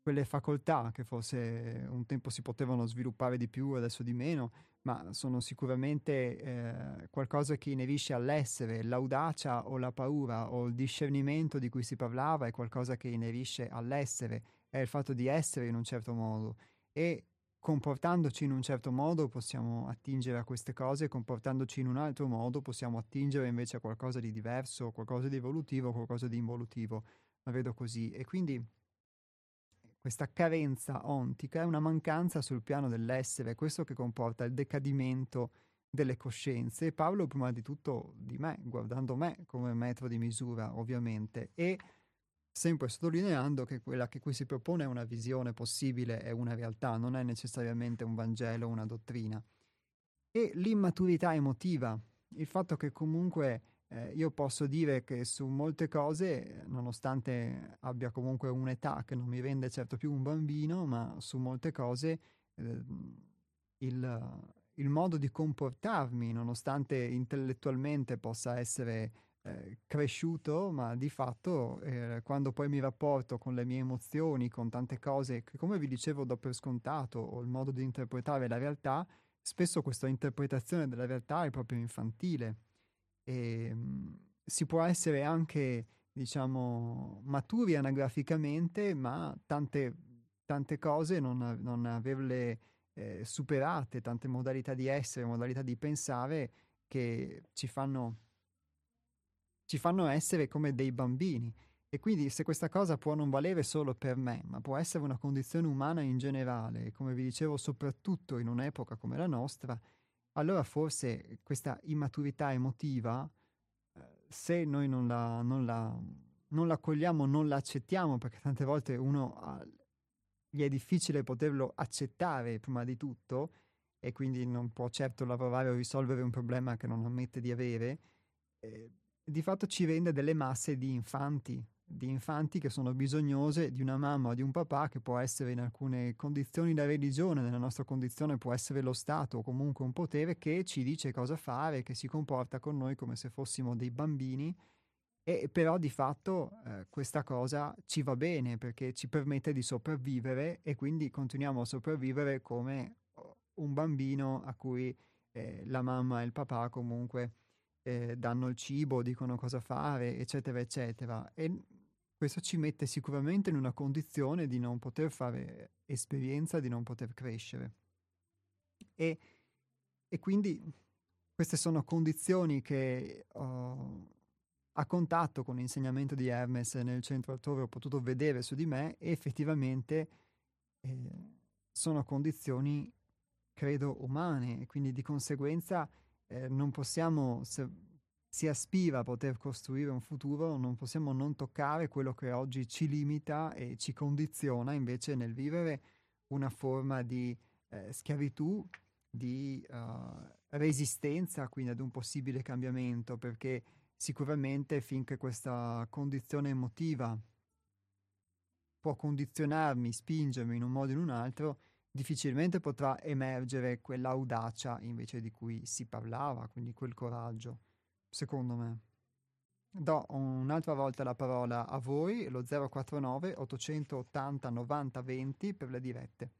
quelle facoltà che forse un tempo si potevano sviluppare di più, adesso di meno, ma sono sicuramente eh, qualcosa che inerisce all'essere, l'audacia o la paura o il discernimento di cui si parlava è qualcosa che inerisce all'essere, è il fatto di essere in un certo modo. E comportandoci in un certo modo possiamo attingere a queste cose, comportandoci in un altro modo possiamo attingere invece a qualcosa di diverso, qualcosa di evolutivo, qualcosa di involutivo, la vedo così. E quindi questa carenza ontica è una mancanza sul piano dell'essere, questo che comporta il decadimento delle coscienze. E Paolo, prima di tutto, di me, guardando me come metro di misura, ovviamente, e sempre sottolineando che quella che qui si propone è una visione possibile, è una realtà, non è necessariamente un Vangelo una dottrina. E l'immaturità emotiva, il fatto che comunque eh, io posso dire che su molte cose, nonostante abbia comunque un'età che non mi rende certo più un bambino, ma su molte cose eh, il, il, modo di comportarmi, nonostante intellettualmente possa essere eh, cresciuto, ma di fatto eh, quando poi mi rapporto con le mie emozioni, con tante cose che come vi dicevo do per scontato, o il modo di interpretare la realtà, spesso questa interpretazione della realtà è proprio infantile e, ehm, si può essere anche, diciamo, maturi anagraficamente, ma tante, tante cose non, non averle eh, superate, tante modalità di essere, modalità di pensare che ci fanno, ci fanno essere come dei bambini. E quindi se questa cosa può non valere solo per me, ma può essere una condizione umana in generale, come vi dicevo, soprattutto in un'epoca come la nostra, allora forse questa immaturità emotiva, eh, se noi non la, non, la, non la cogliamo, non la accettiamo, perché tante volte uno ha, gli è difficile poterlo accettare prima di tutto, e quindi non può certo lavorare o risolvere un problema che non ammette di avere, eh, di fatto ci rende delle masse di infanti, di infanti che sono bisognose di una mamma o di un papà che può essere in alcune condizioni la religione, nella nostra condizione può essere lo Stato o comunque un potere che ci dice cosa fare, che si comporta con noi come se fossimo dei bambini e però di fatto eh, questa cosa ci va bene perché ci permette di sopravvivere e quindi continuiamo a sopravvivere come un bambino a cui eh, la mamma e il papà comunque eh, danno il cibo, dicono cosa fare, eccetera, eccetera. E questo ci mette sicuramente in una condizione di non poter fare esperienza, di non poter crescere. E, e quindi queste sono condizioni che ho, a contatto con l'insegnamento di Hermes nel centro altrove ho potuto vedere su di me e effettivamente eh, sono condizioni, credo, umane e quindi di conseguenza eh, non possiamo, se, si aspira a poter costruire un futuro, non possiamo non toccare quello che oggi ci limita e ci condiziona invece nel vivere una forma di eh, schiavitù, di uh, resistenza quindi ad un possibile cambiamento, perché sicuramente finché questa condizione emotiva può condizionarmi, spingermi in un modo o in un altro, difficilmente potrà emergere quell'audacia invece di cui si parlava, quindi quel coraggio secondo me. Do un'altra volta la parola a voi, lo 049 880 90 20 per le dirette.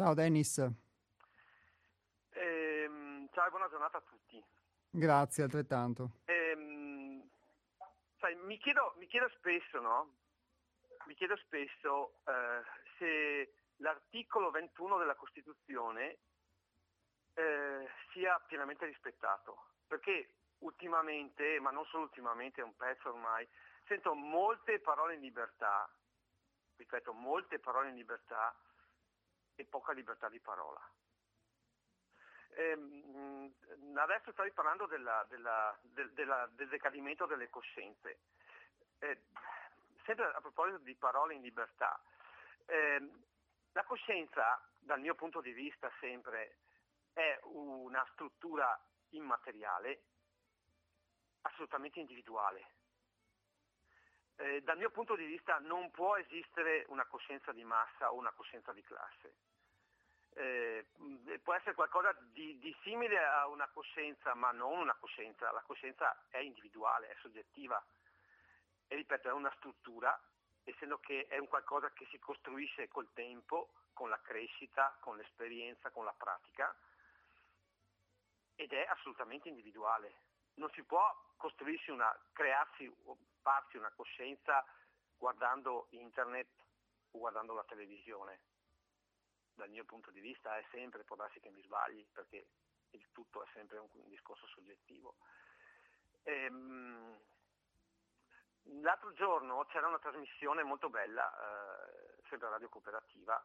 Ciao Dennis. Ehm, ciao e buona giornata a tutti. Grazie, altrettanto. Ehm, sai, mi, chiedo, mi, chiedo, spesso, no? Mi chiedo spesso eh, se l'articolo 21 della Costituzione eh, sia pienamente rispettato. Perché ultimamente, ma non solo ultimamente, è un pezzo ormai, sento molte parole in libertà ripeto, molte parole in libertà e poca libertà di parola. Ehm, adesso stavi parlando della, della, del, della, del, decadimento delle coscienze. Eh, sempre a proposito di parole in libertà, ehm, la coscienza, dal mio punto di vista sempre, è una struttura immateriale, assolutamente individuale eh, dal mio punto di vista non può esistere una coscienza di massa o una coscienza di classe. Eh, può essere qualcosa di, di, simile a una coscienza, ma non una coscienza. La coscienza è individuale, è soggettiva e ripeto, è una struttura, essendo che è un qualcosa che si costruisce col tempo, con la crescita, con l'esperienza, con la pratica ed è assolutamente individuale. Non si può costruirsi una, crearsi farsi una coscienza guardando internet o guardando la televisione. Dal mio punto di vista è sempre, può darsi che mi sbagli perché il tutto è sempre un, un discorso soggettivo. Ehm, l'altro giorno c'era una trasmissione molto bella, eh, sempre Radio Cooperativa,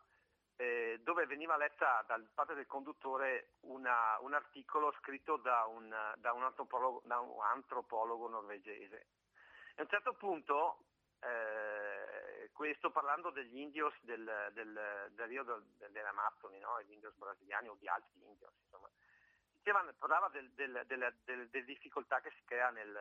eh, dove veniva letta dal padre del conduttore una, un articolo scritto da un, da un, da un antropologo norvegese a un certo punto, eh, questo parlando degli indios del, del, del Rio del, delle Amazzoni, no? gli indios brasiliani o di altri indios, insomma, diceva, parlava del, delle difficoltà che si crea nel...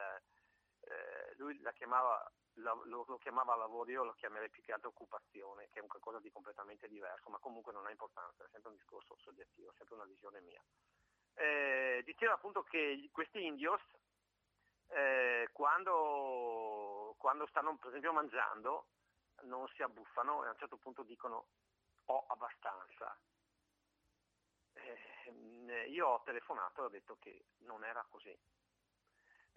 Eh, lui la chiamava, lo, lo, chiamava lavoro, io lo chiamerei più che altro occupazione, che è qualcosa di completamente diverso, ma comunque non ha importanza, è sempre un discorso soggettivo, è sempre una visione mia. Eh, diceva appunto che questi indios eh, quando, quando, stanno per esempio mangiando non si abbuffano e a un certo punto dicono ho abbastanza. Eh, io ho telefonato e ho detto che non era così.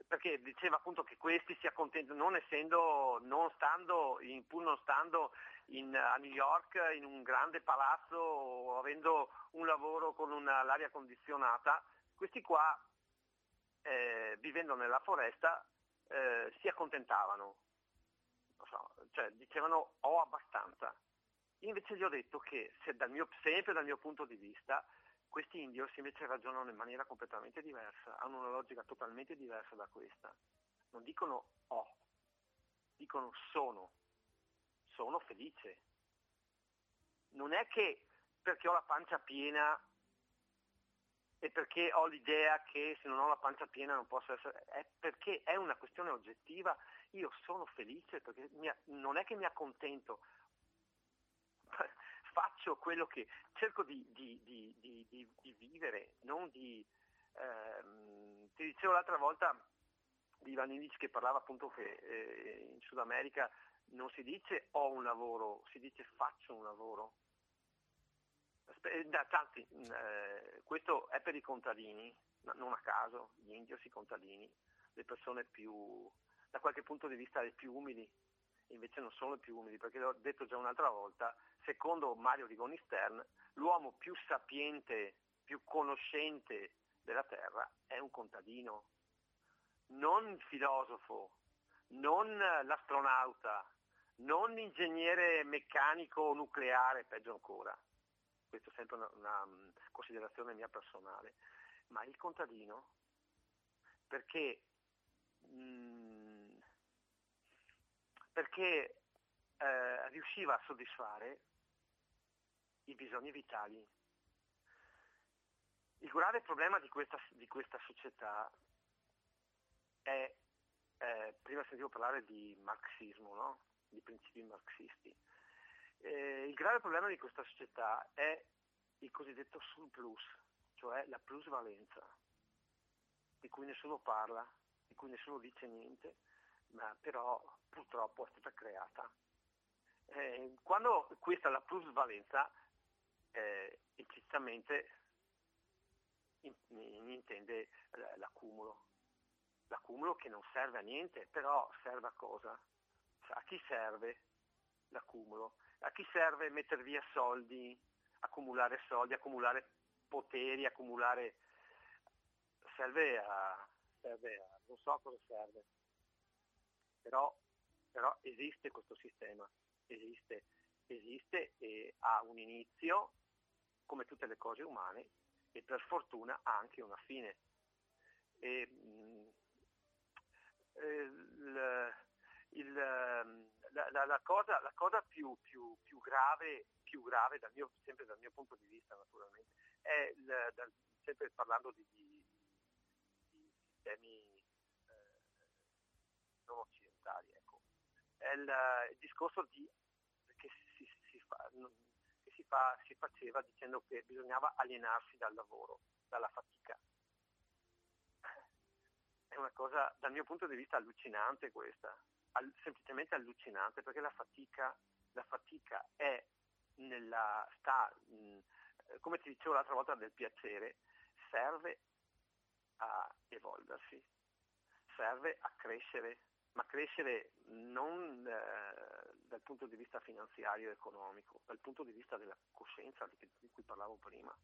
Perché diceva appunto che questi si accontentano, non essendo, non stando, in, pur non stando in, a New York in un grande palazzo o avendo un lavoro con una, l'aria condizionata, questi qua eh, vivendo nella foresta, eh, si accontentavano, so, cioè dicevano ho abbastanza. Invece gli ho detto che dal mio, sempre dal mio punto di vista questi indios invece ragionano in maniera completamente diversa, hanno una logica totalmente diversa da questa. Non dicono ho, dicono sono, sono felice. Non è che perché ho la pancia piena e perché ho l'idea che se non ho la pancia piena non posso essere, è perché è una questione oggettiva, io sono felice perché mi, non è che mi accontento, faccio quello che cerco di, di, di, di vivere, non di... Ehm, ti dicevo l'altra volta di Ivan Illich che parlava appunto che eh, in Sud America non si dice ho un lavoro, si dice faccio un lavoro. Tanti, eh, questo è per i contadini, non a caso, gli indios, i contadini, le persone più, da qualche punto di vista le più umili, invece non sono le più umili, perché l'ho detto già un'altra volta, secondo Mario Rigoni Stern, l'uomo più sapiente, più conoscente della terra è un contadino, non il filosofo, non l'astronauta, non l'ingegnere meccanico nucleare, peggio ancora. Questa è sempre una, una considerazione mia personale, ma il contadino perché, mh, perché eh, riusciva a soddisfare i bisogni vitali. Il grave problema di questa, di questa società è, eh, prima sentivo parlare di marxismo, no? di principi marxisti. Eh, il grave problema di questa società è il cosiddetto surplus, cioè la plusvalenza, di cui nessuno parla, di cui nessuno dice niente, ma però purtroppo è stata creata. Eh, quando questa è la plusvalenza, eh, implicitamente in, in intende l'accumulo. L'accumulo che non serve a niente, però serve a cosa? A chi serve l'accumulo? a chi serve mettere via soldi, accumulare soldi, accumulare poteri, accumulare... serve a... serve a... non so a cosa serve, però, però esiste questo sistema, esiste, esiste e ha un inizio, come tutte le cose umane, e per fortuna ha anche una fine. E, mh, mm, il, il, ehm, la, la, la, cosa, la cosa più, più, più, grave, più grave dal mio, sempre dal mio punto di vista naturalmente, è il, dal, sempre parlando di, di, di sistemi eh, non occidentali, ecco, è il, il discorso di, che, si, si, fa, che si, fa, si faceva dicendo che bisognava alienarsi dal lavoro, dalla fatica. È una cosa dal mio punto di vista allucinante questa, all- semplicemente allucinante perché la fatica, la fatica è nella, sta, come ti dicevo l'altra volta del piacere, serve a evolversi, serve a crescere, ma crescere non eh, dal punto di vista finanziario e economico, dal punto di vista della coscienza di, di cui parlavo prima.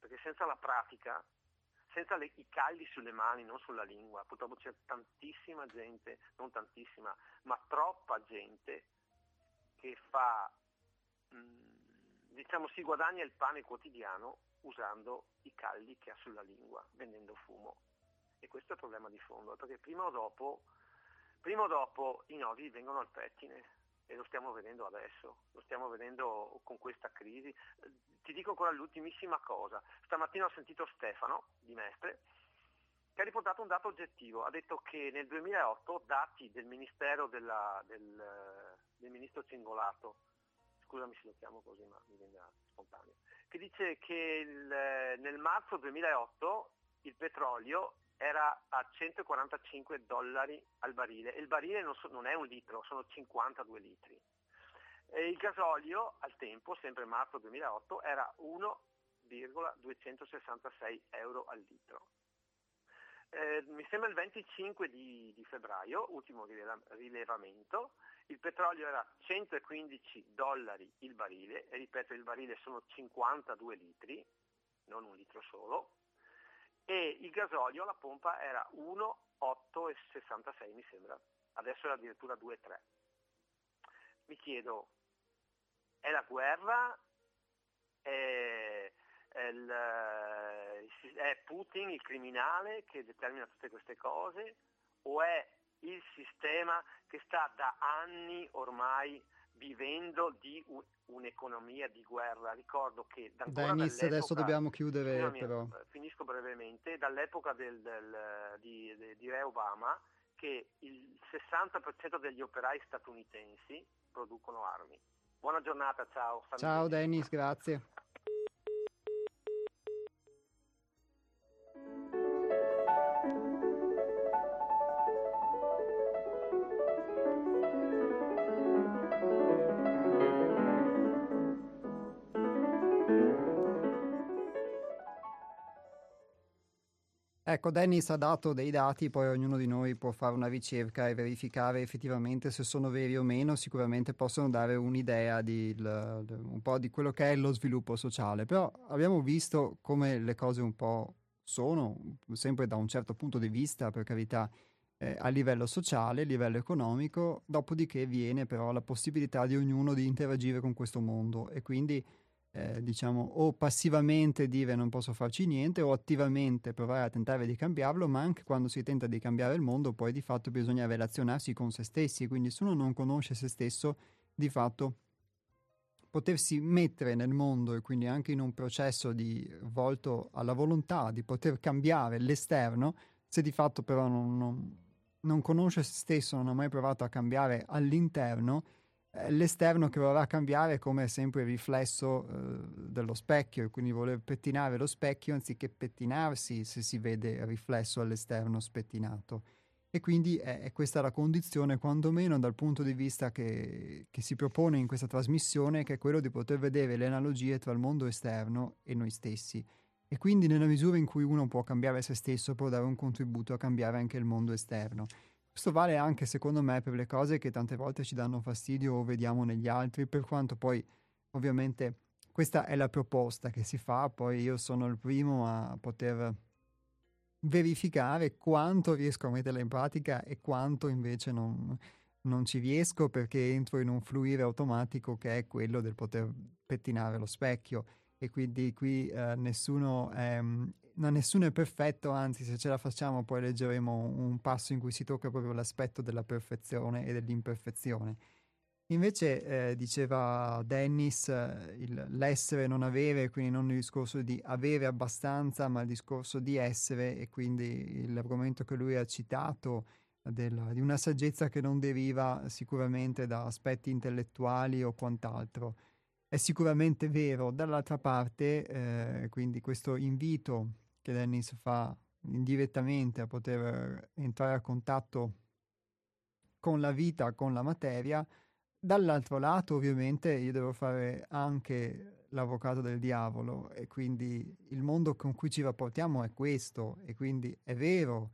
Perché senza la pratica senza le, i calli sulle mani, non sulla lingua. Purtroppo c'è tantissima gente, non tantissima, ma troppa gente che fa, mh, mm, diciamo, si guadagna il pane quotidiano usando i calli che ha sulla lingua, vendendo fumo. E questo è il problema di fondo, perché prima o dopo, prima o dopo i nodi vengono al pettine e lo stiamo vedendo adesso, lo stiamo vedendo con questa crisi. Ti dico ancora l'ultimissima cosa, stamattina ho sentito Stefano di Mestre che ha riportato un dato oggettivo, ha detto che nel 2008 dati del Ministero della, del, del Ministro Cingolato, scusami se lo chiamo così ma mi viene spontaneo, che dice che il, nel marzo 2008 il petrolio era a 145 dollari al barile e il barile non, so, non è un litro, sono 52 litri. E il gasolio al tempo, sempre marzo 2008, era 1,266 euro al litro. Eh, mi sembra il 25 di, di febbraio, ultimo rilevamento, il petrolio era 115 dollari il barile, e ripeto il barile sono 52 litri, non un litro solo, e il gasolio alla pompa era 1,866 mi sembra, adesso è addirittura 2,3. Mi chiedo, è la guerra? È, è, il, è Putin il criminale che determina tutte queste cose? O è il sistema che sta da anni ormai vivendo di un'economia di guerra. Ricordo che da Dennis, adesso dobbiamo chiudere però. Eh, finisco brevemente, dall'epoca del, del, di, di Re Obama che il 60% degli operai statunitensi producono armi. Buona giornata, ciao. Ciao Dennis, grazie. Ecco, Dennis ha dato dei dati, poi ognuno di noi può fare una ricerca e verificare effettivamente se sono veri o meno, sicuramente possono dare un'idea di un po' di quello che è lo sviluppo sociale, però abbiamo visto come le cose un po' sono, sempre da un certo punto di vista, per carità, eh, a livello sociale, a livello economico, dopodiché viene però la possibilità di ognuno di interagire con questo mondo. E quindi eh, diciamo, o passivamente dire non posso farci niente o attivamente provare a tentare di cambiarlo, ma anche quando si tenta di cambiare il mondo poi di fatto bisogna relazionarsi con se stessi, quindi se uno non conosce se stesso, di fatto potersi mettere nel mondo e quindi anche in un processo di, volto alla volontà di poter cambiare l'esterno, se di fatto però non, non, non conosce se stesso, non ha mai provato a cambiare all'interno, l'esterno che vorrà cambiare come sempre il riflesso eh, dello specchio e quindi voler pettinare lo specchio anziché pettinarsi se si vede il riflesso all'esterno spettinato. E quindi è, è questa la condizione, quantomeno dal punto di vista che, che, si propone in questa trasmissione, che è quello di poter vedere le analogie tra il mondo esterno e noi stessi. E quindi nella misura in cui uno può cambiare se stesso, può dare un contributo a cambiare anche il mondo esterno. Questo vale anche secondo me per le cose che tante volte ci danno fastidio o vediamo negli altri, per quanto poi ovviamente questa è la proposta che si fa, poi io sono il primo a poter verificare quanto riesco a metterla in pratica e quanto invece non, non ci riesco perché entro in un fluire automatico che è quello del poter pettinare lo specchio e quindi qui eh, nessuno è, no, nessuno è perfetto, anzi se ce la facciamo poi leggeremo un passo in cui si tocca proprio l'aspetto della perfezione e dell'imperfezione. Invece eh, diceva Dennis eh, il, l'essere non avere, quindi non il discorso di avere abbastanza, ma il discorso di essere e quindi l'argomento che lui ha citato del, di una saggezza che non deriva sicuramente da aspetti intellettuali o quant'altro. È sicuramente vero, dall'altra parte, eh, quindi questo invito che Dennis fa indirettamente a poter entrare a contatto con la vita, con la materia. Dall'altro lato, ovviamente, io devo fare anche l'avvocato del diavolo e quindi il mondo con cui ci rapportiamo è questo e quindi è vero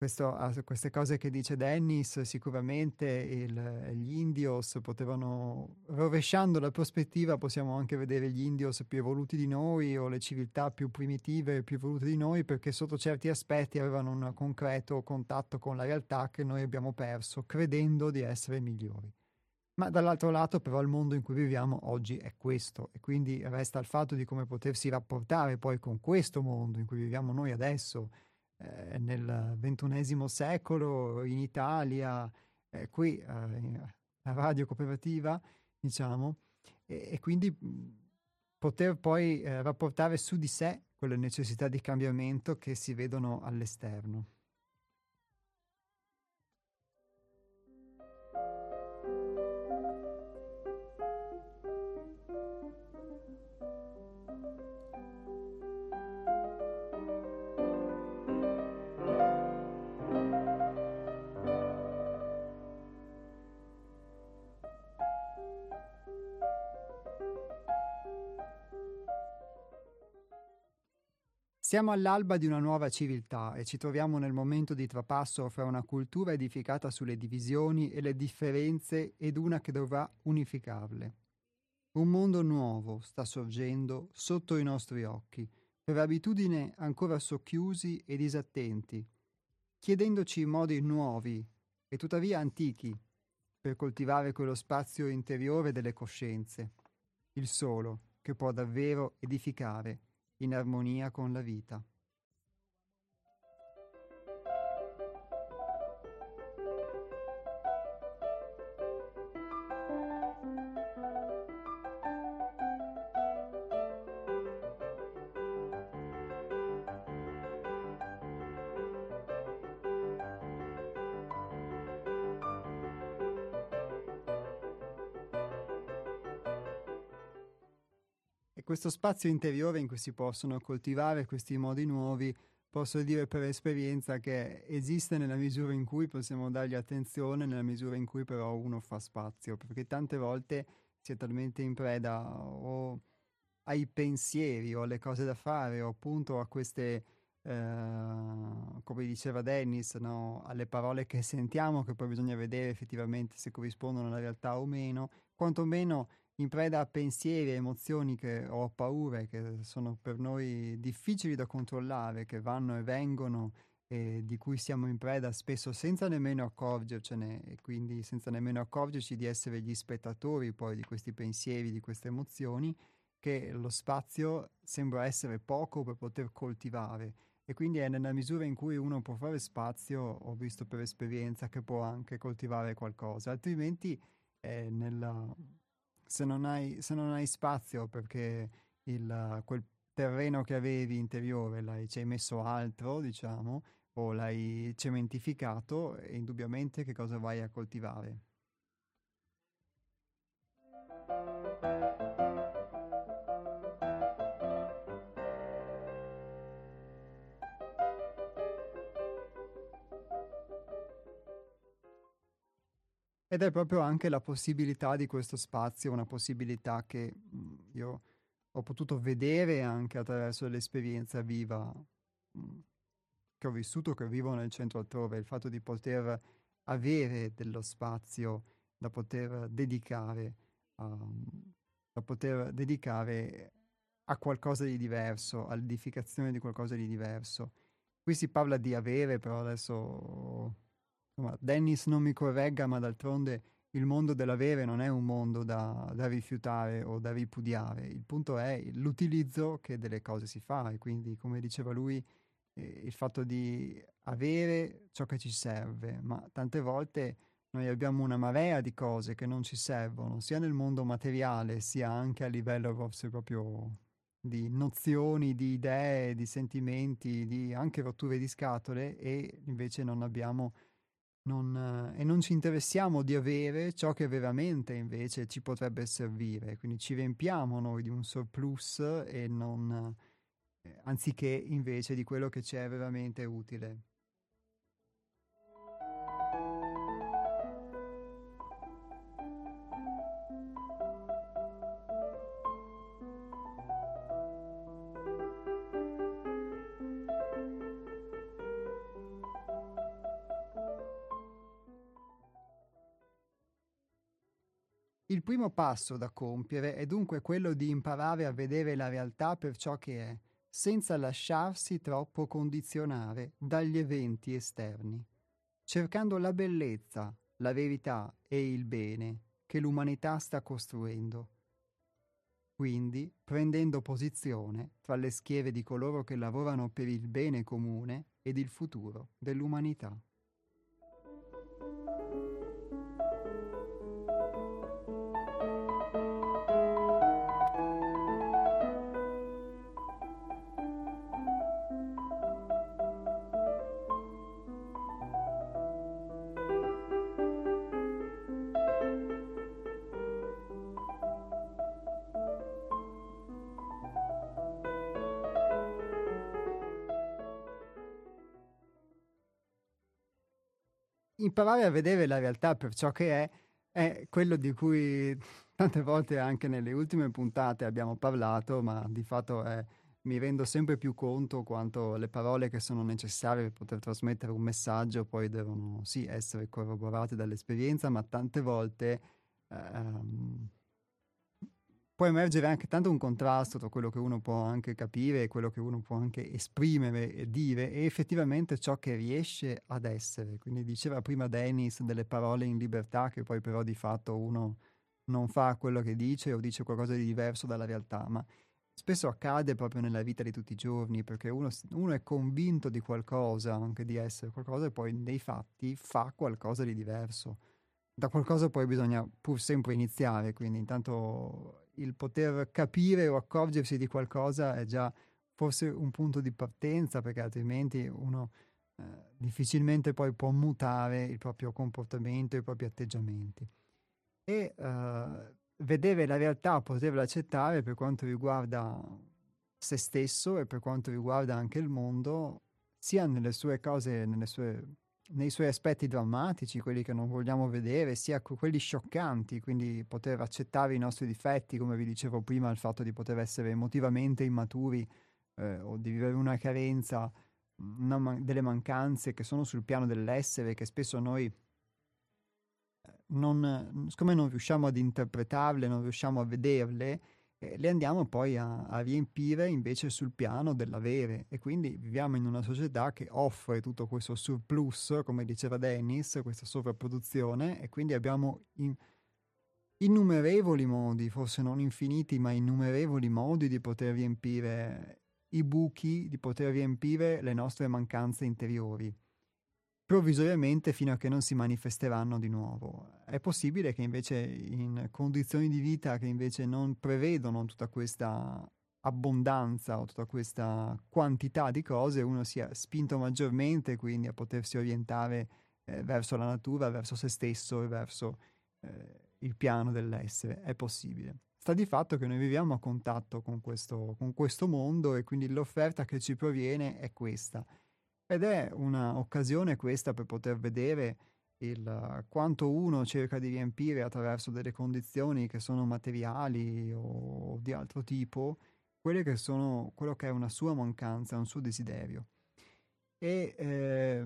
questo, queste cose che dice Dennis, sicuramente il, gli indios potevano, rovesciando la prospettiva, possiamo anche vedere gli indios più evoluti di noi o le civiltà più primitive e più evolute di noi, perché sotto certi aspetti avevano un concreto contatto con la realtà che noi abbiamo perso, credendo di essere migliori. Ma dall'altro lato però il mondo in cui viviamo oggi è questo e quindi resta il fatto di come potersi rapportare poi con questo mondo in cui viviamo noi adesso, eh, nel ventunesimo secolo in Italia, eh, qui eh, la radio cooperativa, diciamo, e, e quindi poter poi eh, rapportare su di sé quelle necessità di cambiamento che si vedono all'esterno. Siamo all'alba di una nuova civiltà e ci troviamo nel momento di trapasso fra una cultura edificata sulle divisioni e le differenze ed una che dovrà unificarle. Un mondo nuovo sta sorgendo sotto i nostri occhi, per abitudine ancora socchiusi e disattenti, chiedendoci modi nuovi e tuttavia antichi per coltivare quello spazio interiore delle coscienze, il solo che può davvero edificare in armonia con la vita. Questo spazio interiore in cui si possono coltivare questi modi nuovi, posso dire per esperienza che esiste nella misura in cui possiamo dargli attenzione, nella misura in cui però uno fa spazio, perché tante volte si è talmente in preda o ai pensieri o alle cose da fare o appunto a queste, eh, come diceva Dennis, no? alle parole che sentiamo che poi bisogna vedere effettivamente se corrispondono alla realtà o meno, quantomeno in preda a pensieri e emozioni che, o paure che sono per noi difficili da controllare, che vanno e vengono e di cui siamo in preda spesso senza nemmeno accorgercene e quindi senza nemmeno accorgerci di essere gli spettatori poi di questi pensieri, di queste emozioni, che lo spazio sembra essere poco per poter coltivare. E quindi è nella misura in cui uno può fare spazio, ho visto per esperienza, che può anche coltivare qualcosa, altrimenti è nella se non hai, se non hai spazio perché il, quel terreno che avevi interiore l'hai, ci hai messo altro, diciamo, o l'hai cementificato, indubbiamente che cosa vai a coltivare? Ed è proprio anche la possibilità di questo spazio, una possibilità che mh, io ho potuto vedere anche attraverso l'esperienza viva mh, che ho vissuto, che vivo nel centro altrove, il fatto di poter avere dello spazio da poter dedicare, um, da poter dedicare a qualcosa di diverso, all'edificazione di qualcosa di diverso. Qui si parla di avere, però adesso insomma, Dennis non mi corregga, ma d'altronde il mondo dell'avere non è un mondo da, da, rifiutare o da ripudiare, il punto è l'utilizzo che delle cose si fa e quindi, come diceva lui, eh, il fatto di avere ciò che ci serve, ma tante volte noi abbiamo una marea di cose che non ci servono, sia nel mondo materiale, sia anche a livello proprio di nozioni, di idee, di sentimenti, di anche rotture di scatole e invece non abbiamo non, e non ci interessiamo di avere ciò che veramente invece ci potrebbe servire, quindi ci riempiamo noi di un surplus e non, eh, anziché invece di quello che ci è veramente utile. Il primo passo da compiere è dunque quello di imparare a vedere la realtà per ciò che è, senza lasciarsi troppo condizionare dagli eventi esterni, cercando la bellezza, la verità e il bene che l'umanità sta costruendo. Quindi prendendo posizione tra le schiere di coloro che lavorano per il bene comune ed il futuro dell'umanità. Imparare a vedere la realtà per ciò che è è quello di cui tante volte anche nelle ultime puntate abbiamo parlato, ma di fatto è, mi rendo sempre più conto quanto le parole che sono necessarie per poter trasmettere un messaggio poi devono sì essere corroborate dall'esperienza, ma tante volte ehm, può emergere anche tanto un contrasto tra quello che uno può anche capire e quello che uno può anche esprimere e dire e effettivamente ciò che riesce ad essere. Quindi diceva prima Dennis delle parole in libertà che poi però di fatto uno non fa quello che dice o dice qualcosa di diverso dalla realtà, ma spesso accade proprio nella vita di tutti i giorni perché uno, uno è convinto di qualcosa, anche di essere qualcosa e poi nei fatti fa qualcosa di diverso da qualcosa poi bisogna pur sempre iniziare, quindi intanto il poter capire o accorgersi di qualcosa è già forse un punto di partenza, perché altrimenti uno eh, difficilmente poi può mutare il proprio comportamento, i propri atteggiamenti. E eh, vedere la realtà, poterla accettare per quanto riguarda se stesso e per quanto riguarda anche il mondo, sia nelle sue cose, nelle sue nei suoi aspetti drammatici, quelli che non vogliamo vedere, sia quelli scioccanti, quindi poter accettare i nostri difetti, come vi dicevo prima, il fatto di poter essere emotivamente immaturi eh, o di vivere una carenza, man- delle mancanze che sono sul piano dell'essere, che spesso noi eh, non, siccome non riusciamo ad interpretarle, non riusciamo a vederle, le andiamo poi a, a, riempire invece sul piano dell'avere. E quindi viviamo in una società che offre tutto questo surplus, come diceva Dennis, questa sovrapproduzione e quindi abbiamo in, innumerevoli modi, forse non infiniti, ma innumerevoli modi di poter riempire i buchi, di poter riempire le nostre mancanze interiori provvisoriamente fino a che non si manifesteranno di nuovo. È possibile che invece in condizioni di vita che invece non prevedono tutta questa abbondanza o tutta questa quantità di cose, uno sia spinto maggiormente quindi a potersi orientare eh, verso la natura, verso se stesso e verso eh, il piano dell'essere. È possibile. Sta di fatto che noi viviamo a contatto con questo, con questo mondo e quindi l'offerta che ci proviene è questa ed è un'occasione questa per poter vedere il, quanto uno cerca di riempire attraverso delle condizioni che sono materiali o di altro tipo, quelle che sono quello che è una sua mancanza, un suo desiderio. E, eh,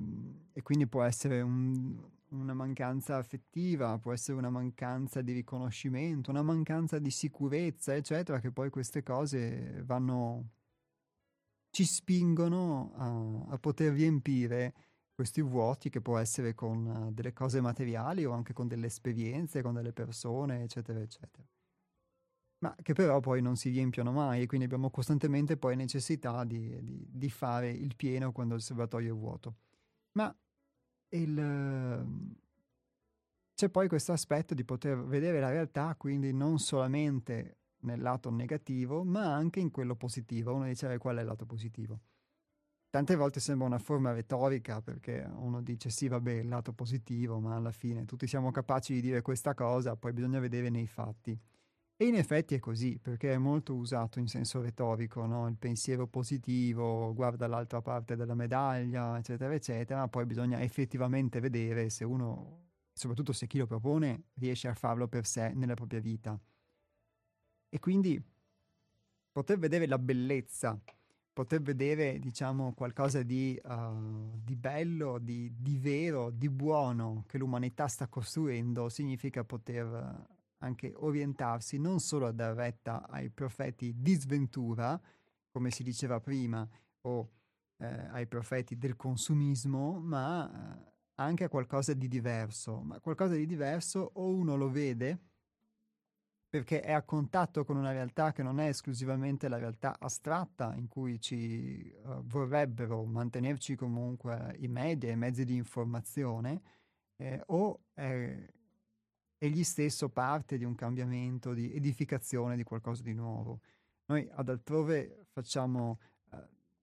e quindi può essere un, una mancanza affettiva, può essere una mancanza di riconoscimento, una mancanza di sicurezza, eccetera, che poi queste cose vanno ci spingono a, a poter riempire questi vuoti che può essere con uh, delle cose materiali o anche con delle esperienze, con delle persone, eccetera, eccetera. Ma che però poi non si riempiono mai e quindi abbiamo costantemente poi necessità di, di, di fare il pieno quando il serbatoio è vuoto. Ma il, c'è poi questo aspetto di poter vedere la realtà, quindi non solamente nel lato negativo, ma anche in quello positivo. Uno dice qual è il lato positivo. Tante volte sembra una forma retorica perché uno dice sì, vabbè, il lato positivo, ma alla fine tutti siamo capaci di dire questa cosa, poi bisogna vedere nei fatti. E in effetti è così, perché è molto usato in senso retorico, no? il pensiero positivo, guarda l'altra parte della medaglia, eccetera, eccetera, poi bisogna effettivamente vedere se uno, soprattutto se chi lo propone, riesce a farlo per sé nella propria vita. E quindi poter vedere la bellezza, poter vedere, diciamo, qualcosa di, uh, di bello, di, di, vero, di buono che l'umanità sta costruendo, significa poter anche orientarsi non solo a dar retta ai profeti di sventura, come si diceva prima, o eh, ai profeti del consumismo, ma eh, anche a qualcosa di diverso. Ma qualcosa di diverso o uno lo vede perché è a contatto con una realtà che non è esclusivamente la realtà astratta in cui ci uh, vorrebbero mantenerci comunque i media, i mezzi di informazione, eh, o è egli stesso parte di un cambiamento, di edificazione di qualcosa di nuovo. Noi ad altrove facciamo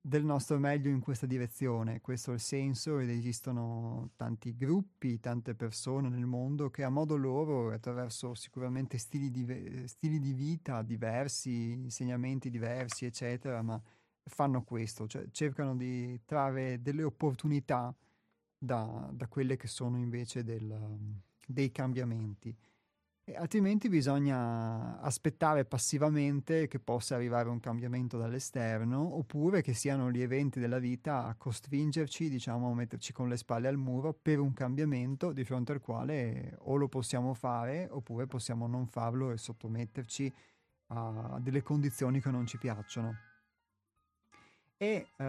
del nostro meglio in questa direzione. Questo è il senso ed esistono tanti gruppi, tante persone nel mondo che a modo loro, attraverso sicuramente stili di, stili di vita diversi, insegnamenti diversi, eccetera, ma fanno questo, cioè cercano di trarre delle opportunità da, da quelle che sono invece del, dei cambiamenti. Altrimenti bisogna aspettare passivamente che possa arrivare un cambiamento dall'esterno oppure che siano gli eventi della vita a costringerci, diciamo, a metterci con le spalle al muro per un cambiamento di fronte al quale o lo possiamo fare oppure possiamo non farlo e sottometterci a delle condizioni che non ci piacciono. E, uh,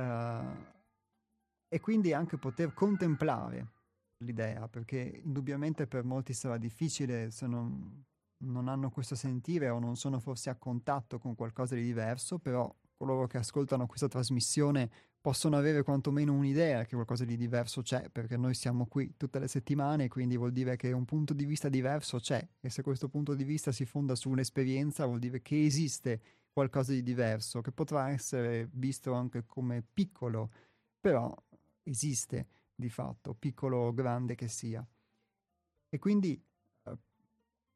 e quindi anche poter contemplare l'idea, perché indubbiamente per molti sarà difficile se non, non hanno questo sentire o non sono forse a contatto con qualcosa di diverso, però coloro che ascoltano questa trasmissione possono avere quantomeno un'idea che qualcosa di diverso c'è, perché noi siamo qui tutte le settimane, quindi vuol dire che un punto di vista diverso c'è e se questo punto di vista si fonda su un'esperienza vuol dire che esiste qualcosa di diverso, che potrà essere visto anche come piccolo, però esiste di fatto, piccolo o grande che sia. E quindi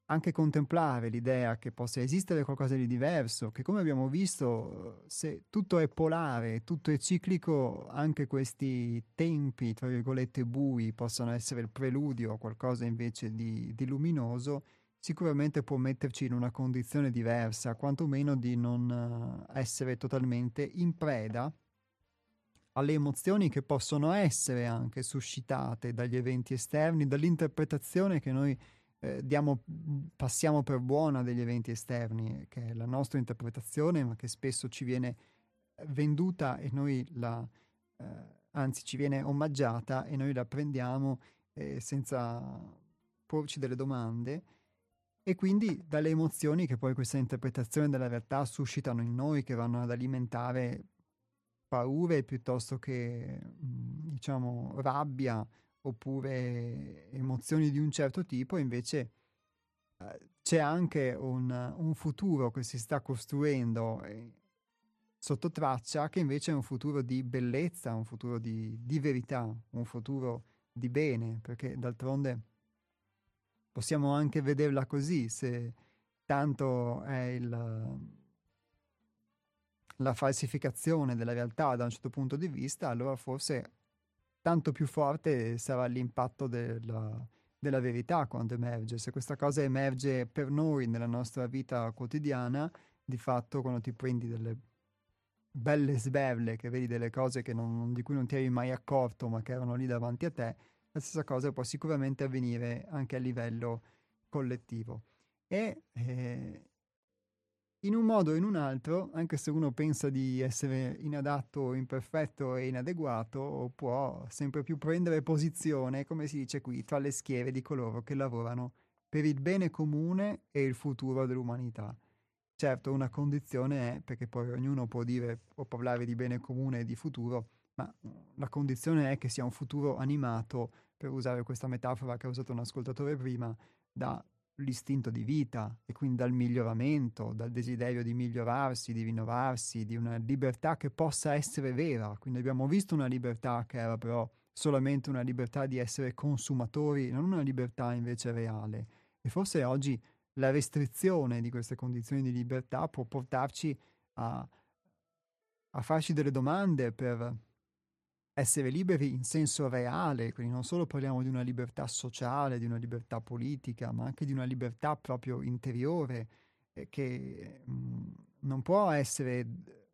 anche contemplare l'idea che possa esistere qualcosa di diverso, che come abbiamo visto, se tutto è polare, tutto è ciclico, anche questi tempi, tra virgolette, bui possono essere il preludio a qualcosa invece di, di luminoso, sicuramente può metterci in una condizione diversa, quantomeno di non eh, essere totalmente in preda alle emozioni che possono essere anche suscitate dagli eventi esterni, dall'interpretazione che noi eh, diamo, passiamo per buona degli eventi esterni, che è la nostra interpretazione, ma che spesso ci viene venduta e noi la, eh, anzi ci viene omaggiata e noi la prendiamo eh, senza porci delle domande. E quindi dalle emozioni che poi questa interpretazione della realtà suscitano in noi, che vanno ad alimentare paure piuttosto che diciamo rabbia oppure emozioni di un certo tipo, invece eh, c'è anche un, un, futuro che si sta costruendo eh, sotto traccia che invece è un futuro di bellezza, un futuro di, di verità, un futuro di bene, perché d'altronde possiamo anche vederla così, se tanto è il, la falsificazione della realtà da un certo punto di vista, allora forse tanto più forte sarà l'impatto della, della verità quando emerge. Se questa cosa emerge per noi nella nostra vita quotidiana, di fatto quando ti prendi delle belle sberle, che vedi delle cose non, di cui non ti eri mai accorto, ma che erano lì davanti a te, la stessa cosa può sicuramente avvenire anche a livello collettivo. E eh, in un modo o in un altro, anche se uno pensa di essere inadatto, imperfetto e inadeguato, può sempre più prendere posizione, come si dice qui, tra le schiere di coloro che lavorano per il bene comune e il futuro dell'umanità. Certo, una condizione è, perché poi ognuno può dire o parlare di bene comune e di futuro, ma la condizione è che sia un futuro animato, per usare questa metafora che ha usato un ascoltatore prima, da l'istinto di vita e quindi dal miglioramento, dal desiderio di migliorarsi, di rinnovarsi, di una libertà che possa essere vera. Quindi abbiamo visto una libertà che era però solamente una libertà di essere consumatori, non una libertà invece reale. E forse oggi la restrizione di queste condizioni di libertà può portarci a, a farci delle domande per essere liberi in senso reale, quindi non solo parliamo di una libertà sociale, di una libertà politica, ma anche di una libertà proprio interiore eh, che mh, mm, non può essere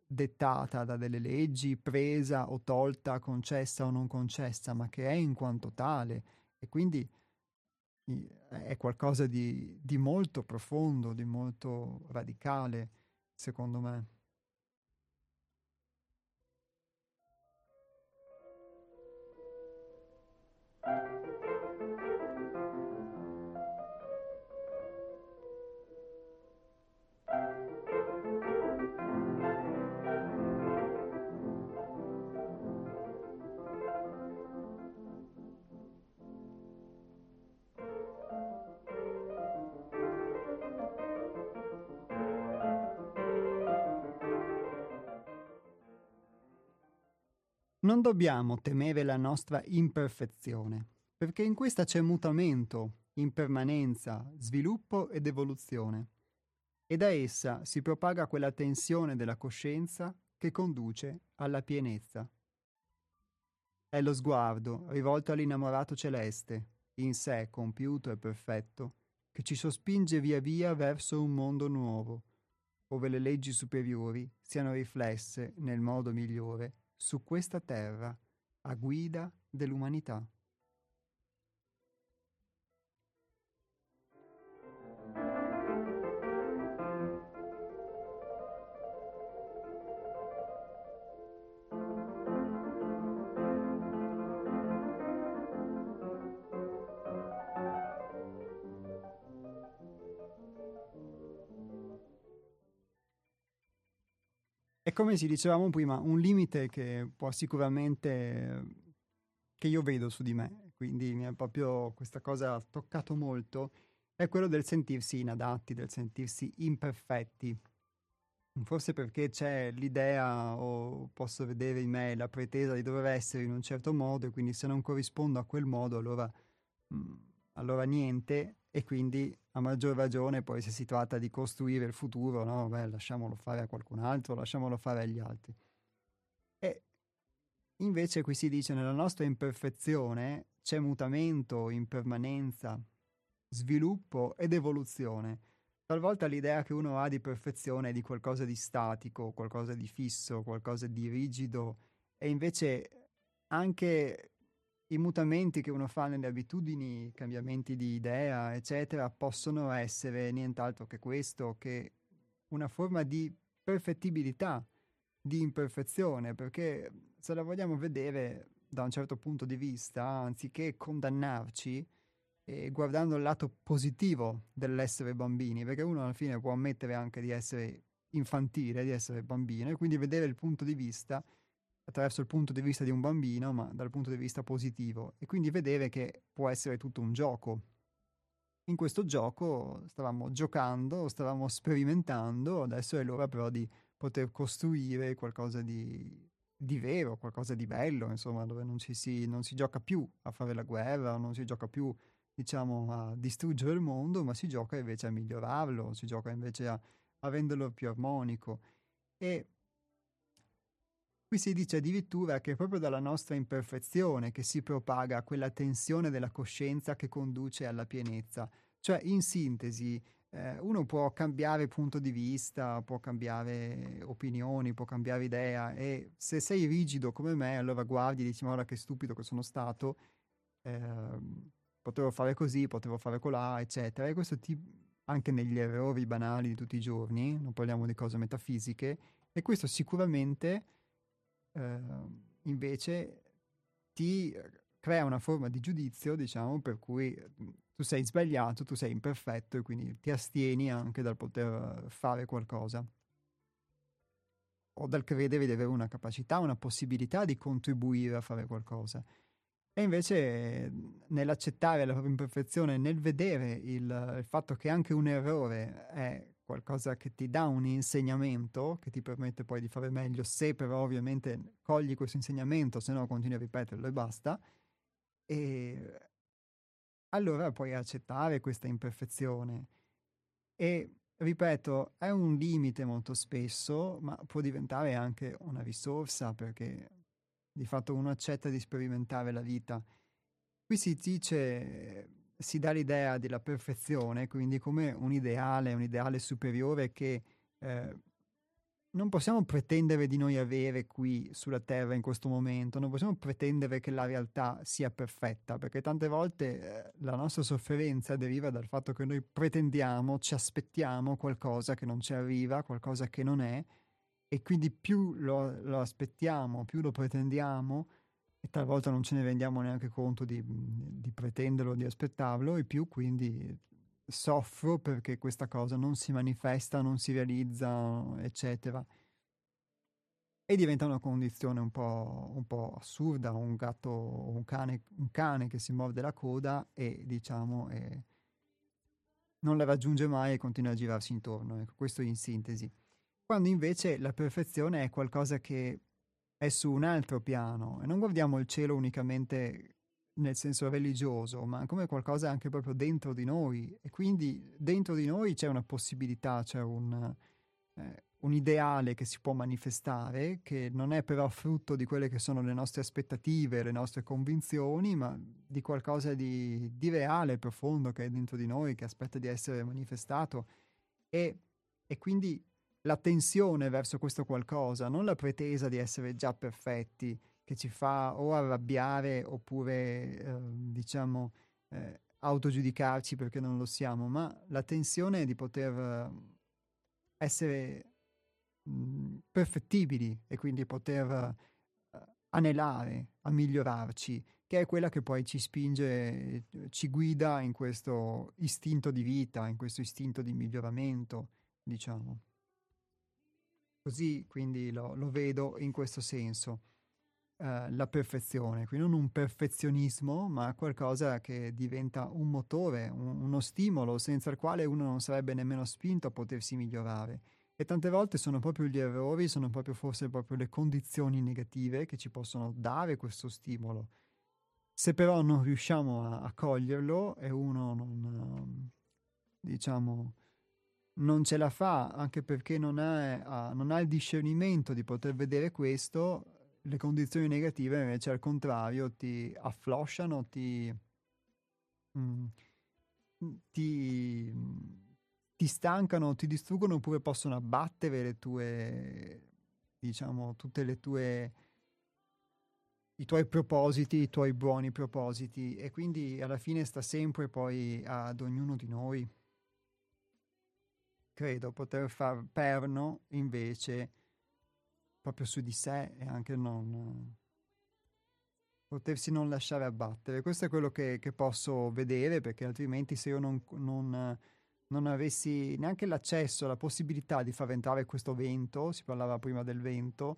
dettata da delle leggi, presa o tolta, concessa o non concessa, ma che è in quanto tale e quindi è qualcosa di, di molto profondo, di molto radicale, secondo me. Non dobbiamo temere la nostra imperfezione, perché in questa c'è mutamento, impermanenza, sviluppo ed evoluzione. E da essa si propaga quella tensione della coscienza che conduce alla pienezza. È lo sguardo rivolto all'innamorato celeste, in sé compiuto e perfetto, che ci sospinge via via verso un mondo nuovo, ove le leggi superiori siano riflesse nel modo migliore su questa terra a guida dell'umanità. È come si dicevamo prima, un limite che può sicuramente, che io vedo su di me, quindi mi è proprio questa cosa toccato molto, è quello del sentirsi inadatti, del sentirsi imperfetti. Forse perché c'è l'idea o posso vedere in me la pretesa di dover essere in un certo modo e quindi se non corrispondo a quel modo allora, mm, allora niente e quindi a maggior ragione poi se si tratta di costruire il futuro, no? Beh, lasciamolo fare a qualcun altro, lasciamolo fare agli altri. E invece qui si dice nella nostra imperfezione c'è mutamento, impermanenza, sviluppo ed evoluzione. Talvolta l'idea che uno ha di perfezione è di qualcosa di statico, qualcosa di fisso, qualcosa di rigido e invece anche i mutamenti che uno fa nelle abitudini, cambiamenti di idea, eccetera, possono essere nient'altro che questo, che una forma di perfettibilità, di imperfezione, perché se la vogliamo vedere da un certo punto di vista, anziché condannarci, e guardando il lato positivo dell'essere bambini, perché uno alla fine può ammettere anche di essere infantile, di essere bambino, e quindi vedere il punto di vista attraverso il punto di vista di un bambino, ma dal punto di vista positivo, e quindi vedere che può essere tutto un gioco. In questo gioco stavamo giocando, stavamo sperimentando, adesso è l'ora però di poter costruire qualcosa di, di vero, qualcosa di bello, insomma, dove non, si, non si gioca più a fare la guerra, non si gioca più diciamo, a distruggere il mondo, ma si gioca invece a migliorarlo, si gioca invece a, a renderlo più armonico. E qui si dice addirittura che è proprio dalla nostra imperfezione che si propaga quella tensione della coscienza che conduce alla pienezza. Cioè, in sintesi, eh, uno può cambiare punto di vista, può cambiare opinioni, può cambiare idea e se sei rigido come me, allora guardi e dici, ma ora che stupido che sono stato, eh, potevo fare così, potevo fare colà, eccetera. E questo ti, anche negli errori banali di tutti i giorni, non parliamo di cose metafisiche, e questo sicuramente eh, invece ti crea una forma di giudizio, diciamo, per cui tu sei sbagliato, tu sei imperfetto e quindi ti astieni anche dal poter fare qualcosa o dal credere di avere una capacità, una possibilità di contribuire a fare qualcosa. E invece nell'accettare la propria imperfezione, nel vedere il, il, fatto che anche un errore è qualcosa che ti dà un insegnamento, che ti permette poi di fare meglio, se però ovviamente cogli questo insegnamento, se no continui a ripeterlo e basta, e allora puoi accettare questa imperfezione. E ripeto, è un limite molto spesso, ma può diventare anche una risorsa perché di fatto uno accetta di sperimentare la vita. Qui si dice, si dà l'idea della perfezione, quindi come un ideale, un ideale superiore che eh, non possiamo pretendere di noi avere qui sulla Terra in questo momento, non possiamo pretendere che la realtà sia perfetta, perché tante volte eh, la nostra sofferenza deriva dal fatto che noi pretendiamo, ci aspettiamo qualcosa che non ci arriva, qualcosa che non è, e quindi più lo, lo, aspettiamo, più lo pretendiamo e talvolta non ce ne rendiamo neanche conto di, di pretenderlo, di aspettarlo e più quindi soffro perché questa cosa non si manifesta, non si realizza, eccetera. E diventa una condizione un po', un po assurda, un gatto, un cane, un cane che si morde la coda e diciamo e non la raggiunge mai e continua a girarsi intorno. Ecco, questo in sintesi quando invece la perfezione è qualcosa che è su un altro piano. E non guardiamo il cielo unicamente nel senso religioso, ma come qualcosa anche proprio dentro di noi. E quindi dentro di noi c'è una possibilità, c'è un, eh, un ideale che si può manifestare, che non è però frutto di quelle che sono le nostre aspettative, le nostre convinzioni, ma di qualcosa di, di reale, profondo che è dentro di noi, che aspetta di essere manifestato. E, e quindi la tensione verso questo qualcosa, non la pretesa di essere già perfetti, che ci fa o arrabbiare oppure, eh, diciamo, eh, autogiudicarci perché non lo siamo, ma la tensione di poter eh, essere mh, perfettibili e quindi poter uh, anelare a migliorarci, che è quella che poi ci spinge, ci guida in questo istinto di vita, in questo istinto di miglioramento, diciamo. Così quindi lo, lo vedo in questo senso, eh, la perfezione, quindi non un perfezionismo, ma qualcosa che diventa un motore, un, uno stimolo senza il quale uno non sarebbe nemmeno spinto a potersi migliorare. E tante volte sono proprio gli errori, sono proprio forse proprio le condizioni negative che ci possono dare questo stimolo. Se però non riusciamo a, a coglierlo e uno non, diciamo, non ce la fa anche perché non ha, non ha il discernimento di poter vedere questo, le condizioni negative invece al contrario ti afflosciano, ti, mm, ti, ti stancano, ti distruggono oppure possono abbattere le tue, diciamo, tutte le tue i tuoi propositi, i tuoi buoni propositi. E quindi alla fine sta sempre poi ad ognuno di noi credo poter far perno invece proprio su di sé e anche non potersi non lasciare abbattere. Questo è quello che, che posso vedere perché altrimenti se io non, non, non, avessi neanche l'accesso, la possibilità di far entrare questo vento, si parlava prima del vento,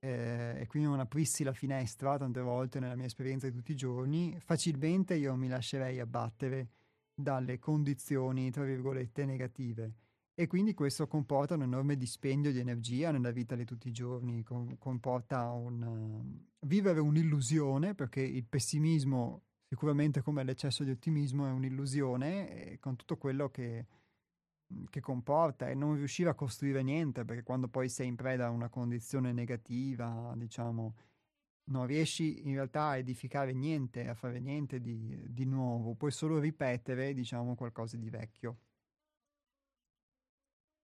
eh, e quindi non aprissi la finestra tante volte nella mia esperienza di tutti i giorni, facilmente io mi lascerei abbattere dalle condizioni, tra virgolette, negative e quindi questo comporta un enorme dispendio di energia nella vita di tutti i giorni, com- comporta un uh, vivere un'illusione, perché il pessimismo sicuramente come l'eccesso di ottimismo è un'illusione, con tutto quello che, che comporta e non riuscire a costruire niente, perché quando poi sei in preda a una condizione negativa, diciamo, non riesci in realtà a edificare niente, a fare niente di, di nuovo, puoi solo ripetere, diciamo, qualcosa di vecchio.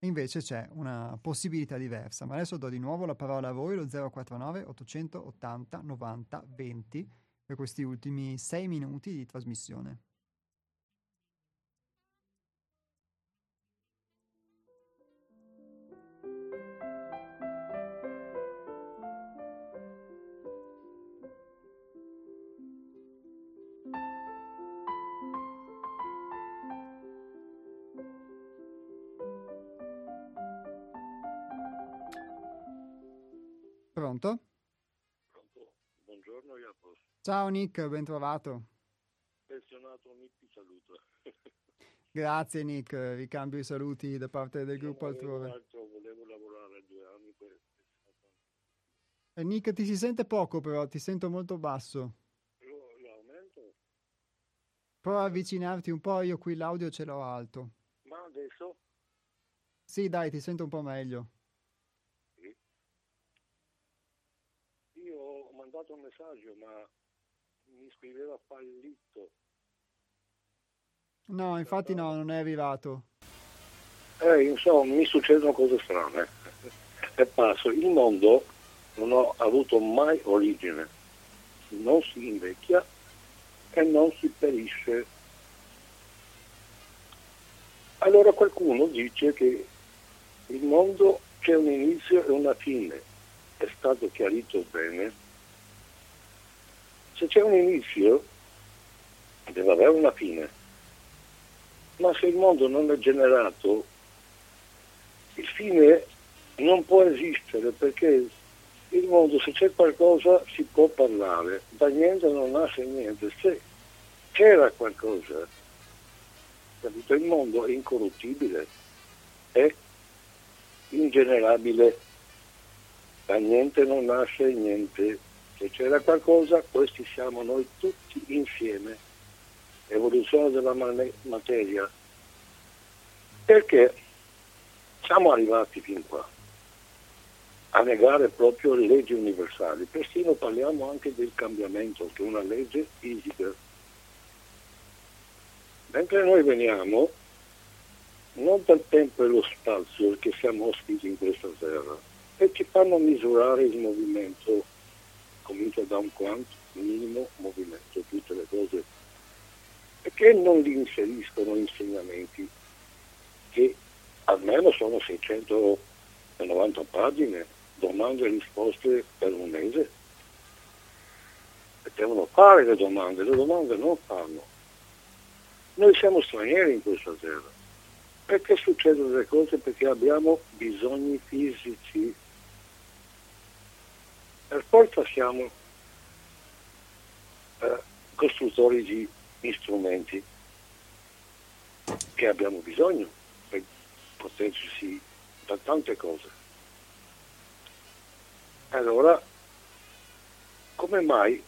Invece c'è una possibilità diversa, ma adesso do di nuovo la parola a voi, lo 049 880 90 20, per questi ultimi sei minuti di trasmissione. Ciao Nick, ben trovato. Pensionato Nick ti saluto. Grazie Nick, ricambio i saluti da parte del gruppo altrove. Altro, volevo lavorare due anni per... E Nick ti si sente poco però, ti sento molto basso. Lo, lo aumento? Prova a avvicinarti un po', io qui l'audio ce l'ho alto. Ma adesso? Sì dai, ti sento un po' meglio. mandato un messaggio, ma mi scriveva fallito. No, infatti no, non è arrivato. Eh, insomma, mi succedono cose strane. È passo, il mondo non ha avuto mai origine, non si invecchia e non si perisce. Allora qualcuno dice che il mondo c'è un inizio e una fine. È stato chiarito bene se c'è un inizio, deve avere una fine. Ma se il mondo non è generato, il fine non può esistere perché il mondo, se c'è qualcosa, si può parlare, da niente non nasce niente. Se c'era qualcosa, capito? il mondo è incorruttibile, è ingenerabile, da niente non nasce niente. Se c'era qualcosa, questi siamo noi tutti insieme. Evoluzione della materia. Perché siamo arrivati fin qua a negare proprio le leggi universali. Persino parliamo anche del cambiamento, che è una legge fisica. Mentre noi veniamo non dal tempo e lo spazio che siamo ospiti in questa terra e ci fanno misurare il movimento comincia da un quanto minimo movimento, tutte le cose. Perché non li inseriscono insegnamenti che almeno sono 690 pagine, domande e risposte per un mese? E devono fare le domande, le domande non fanno. Noi siamo stranieri in questa terra Perché succedono delle cose? Perché abbiamo bisogni fisici. Per forza siamo eh, costruttori di strumenti che abbiamo bisogno per proteggersi da tante cose. Allora, come mai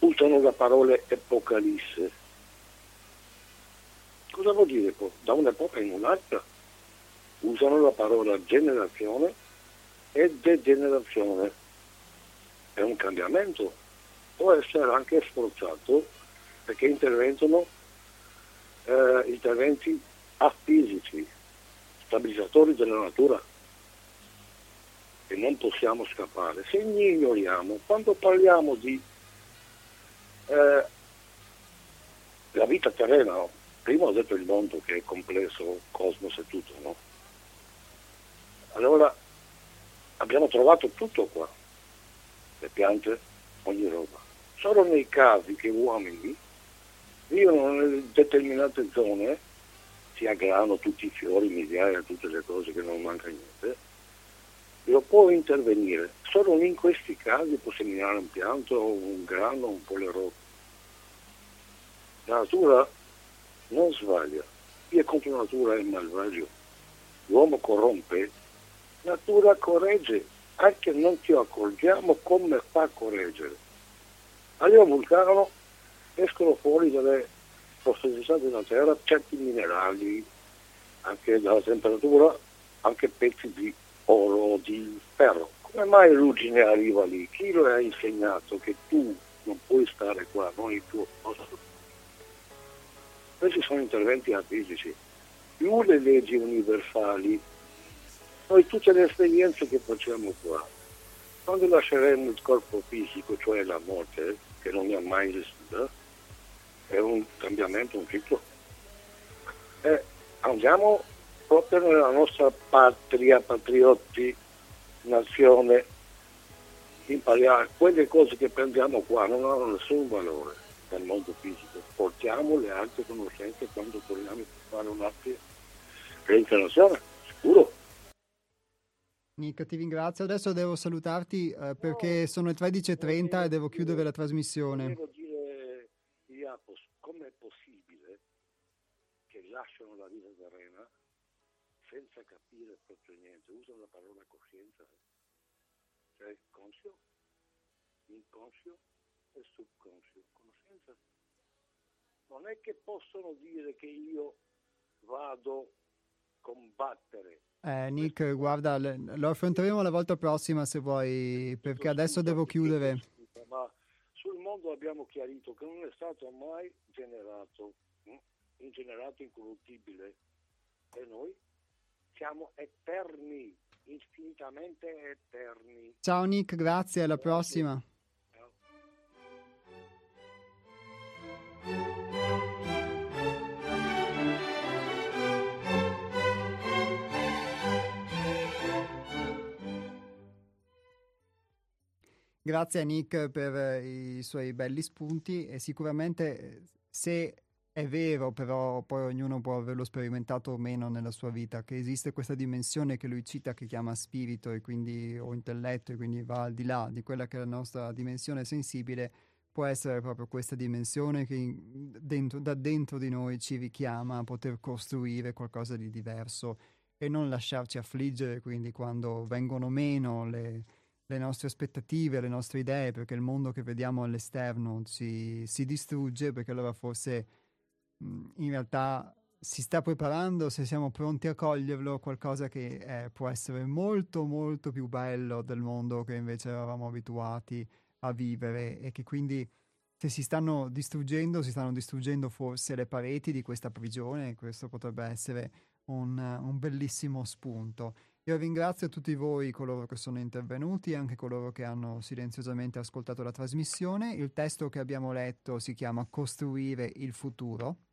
usano la parola epocalisse? Cosa vuol dire? Da un'epoca in un'altra usano la parola generazione e degenerazione. È un cambiamento. Può essere anche sforzato perché intervengono eh, interventi afisici, stabilizzatori della natura e non possiamo scappare. Se ignoriamo, quando parliamo di eh, la vita terrena, prima ho detto il mondo che è complesso, cosmos e tutto, no? Allora abbiamo trovato tutto qua, le piante, ogni roba. Solo nei casi che uomini vivono in determinate zone, si aggranano tutti i fiori, migliaia, tutte le cose che non manca niente, lo può intervenire. Solo in questi casi può seminare un pianto, un grano, un po' le robe. La natura non sbaglia. Chi è contro la natura è malvagio. L'uomo corrompe, natura corregge, anche non ci accorgiamo come fa a correggere. Un vulcano, escono fuori dalle profondità della terra certi minerali, anche dalla temperatura, anche pezzi di oro, di ferro. Come mai Ruggine arriva lì? Chi lo ha insegnato che tu non puoi stare qua, non il tuo posto? Questi sono interventi artistici. Più le leggi universali, noi tutte le esperienze che facciamo qua, quando lasceremo il corpo fisico, cioè la morte, che non è mai esistita, è un cambiamento, un ciclo. E andiamo proprio nella nostra patria, patriotti, nazione, impariamo. Quelle cose che prendiamo qua non hanno nessun valore nel mondo fisico. Portiamo le altre conoscenze quando torniamo a fare un'altra reincarnazione. Nick, ti ringrazio. Adesso devo salutarti eh, perché no, sono le 13.30 e devo chiudere la trasmissione. Devo dire, Iapos, com'è possibile che lasciano la vita terrena senza capire proprio niente? Usano la parola coscienza, cioè conscio, inconscio e subconscio. Conoscenza. Non è che possono dire che io vado combattere eh, Nick, guarda, lo affronteremo la volta prossima se vuoi, perché adesso devo chiudere. Ma sul mondo abbiamo chiarito che non è stato mai generato, hm, ingenerato incorruttibile e noi siamo eterni, infinitamente eterni. Ciao Nick, grazie, alla prossima. Grazie a Nick per eh, i suoi belli spunti e sicuramente eh, se è vero, però poi ognuno può averlo sperimentato o meno nella sua vita, che esiste questa dimensione che lui cita che chiama spirito e quindi, o intelletto e quindi va al di là di quella che è la nostra dimensione sensibile, può essere proprio questa dimensione che dentro, da dentro di noi ci richiama a poter costruire qualcosa di diverso e non lasciarci affliggere quindi quando vengono meno le le nostre aspettative, le nostre idee, perché il mondo che vediamo all'esterno si, si distrugge, perché allora forse in realtà si sta preparando, se siamo pronti a coglierlo, qualcosa che eh, può essere molto molto più bello del mondo che invece eravamo abituati a vivere e che quindi se si stanno distruggendo, si stanno distruggendo forse le pareti di questa prigione questo potrebbe essere un, un bellissimo spunto. Io ringrazio tutti voi, coloro che sono intervenuti e anche coloro che hanno silenziosamente ascoltato la trasmissione. Il testo che abbiamo letto si chiama Costruire il futuro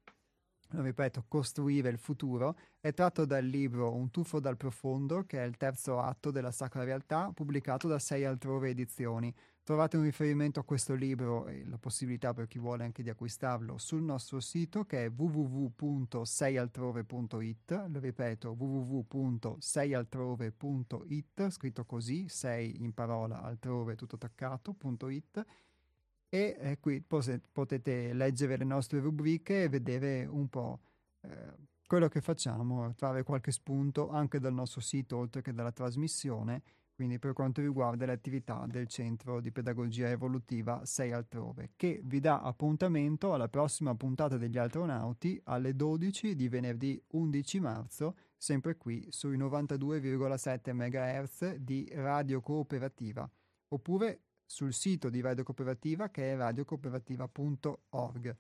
ripeto, Costruire il futuro, è tratto dal libro Un tuffo dal profondo, che è il terzo atto della Sacra Realtà, pubblicato da Sei Altrove Edizioni. Trovate un riferimento a questo libro e la possibilità per chi vuole anche di acquistarlo sul nostro sito che è www.seialtrove.it, lo ripeto www.seialtrove.it, scritto così, sei in parola, altrove tutto attaccato.it e eh, qui potete leggere le nostre rubriche e vedere un po' eh, quello che facciamo, trarre qualche spunto anche dal nostro sito oltre che dalla trasmissione, quindi per quanto riguarda le attività del Centro di Pedagogia Evolutiva 6 altrove, che vi dà appuntamento alla prossima puntata degli astronauti alle 12 di venerdì 11 marzo, sempre qui sui 92,7 MHz di Radio Cooperativa, oppure sul sito di Radio Cooperativa che è radiocooperativa.org.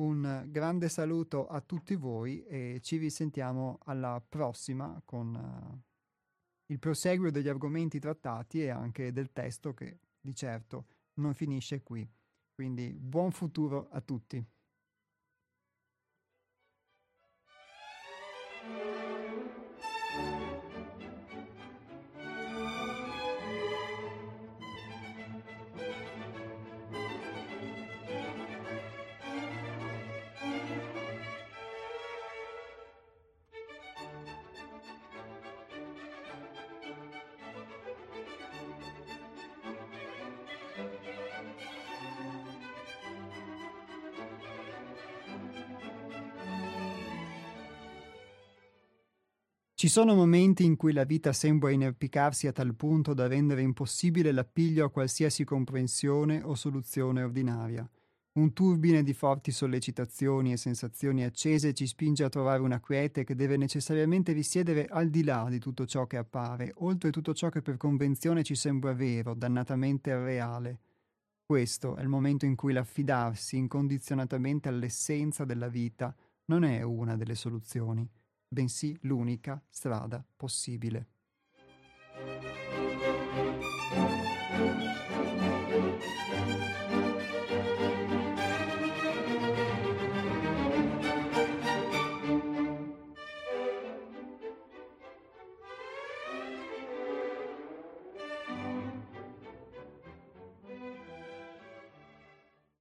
Un grande saluto a tutti voi e ci risentiamo alla prossima con uh, il proseguo degli argomenti trattati e anche del testo che di certo non finisce qui. Quindi buon futuro a tutti. Ci sono momenti in cui la vita sembra inerpicarsi a tal punto da rendere impossibile l'appiglio a qualsiasi comprensione o soluzione ordinaria. Un turbine di forti sollecitazioni e sensazioni accese ci spinge a trovare una quiete che deve necessariamente risiedere al di là di tutto ciò che appare, oltre tutto ciò che per convenzione ci sembra vero, dannatamente reale. Questo è il momento in cui l'affidarsi incondizionatamente all'essenza della vita non è una delle soluzioni bensì l'unica strada possibile.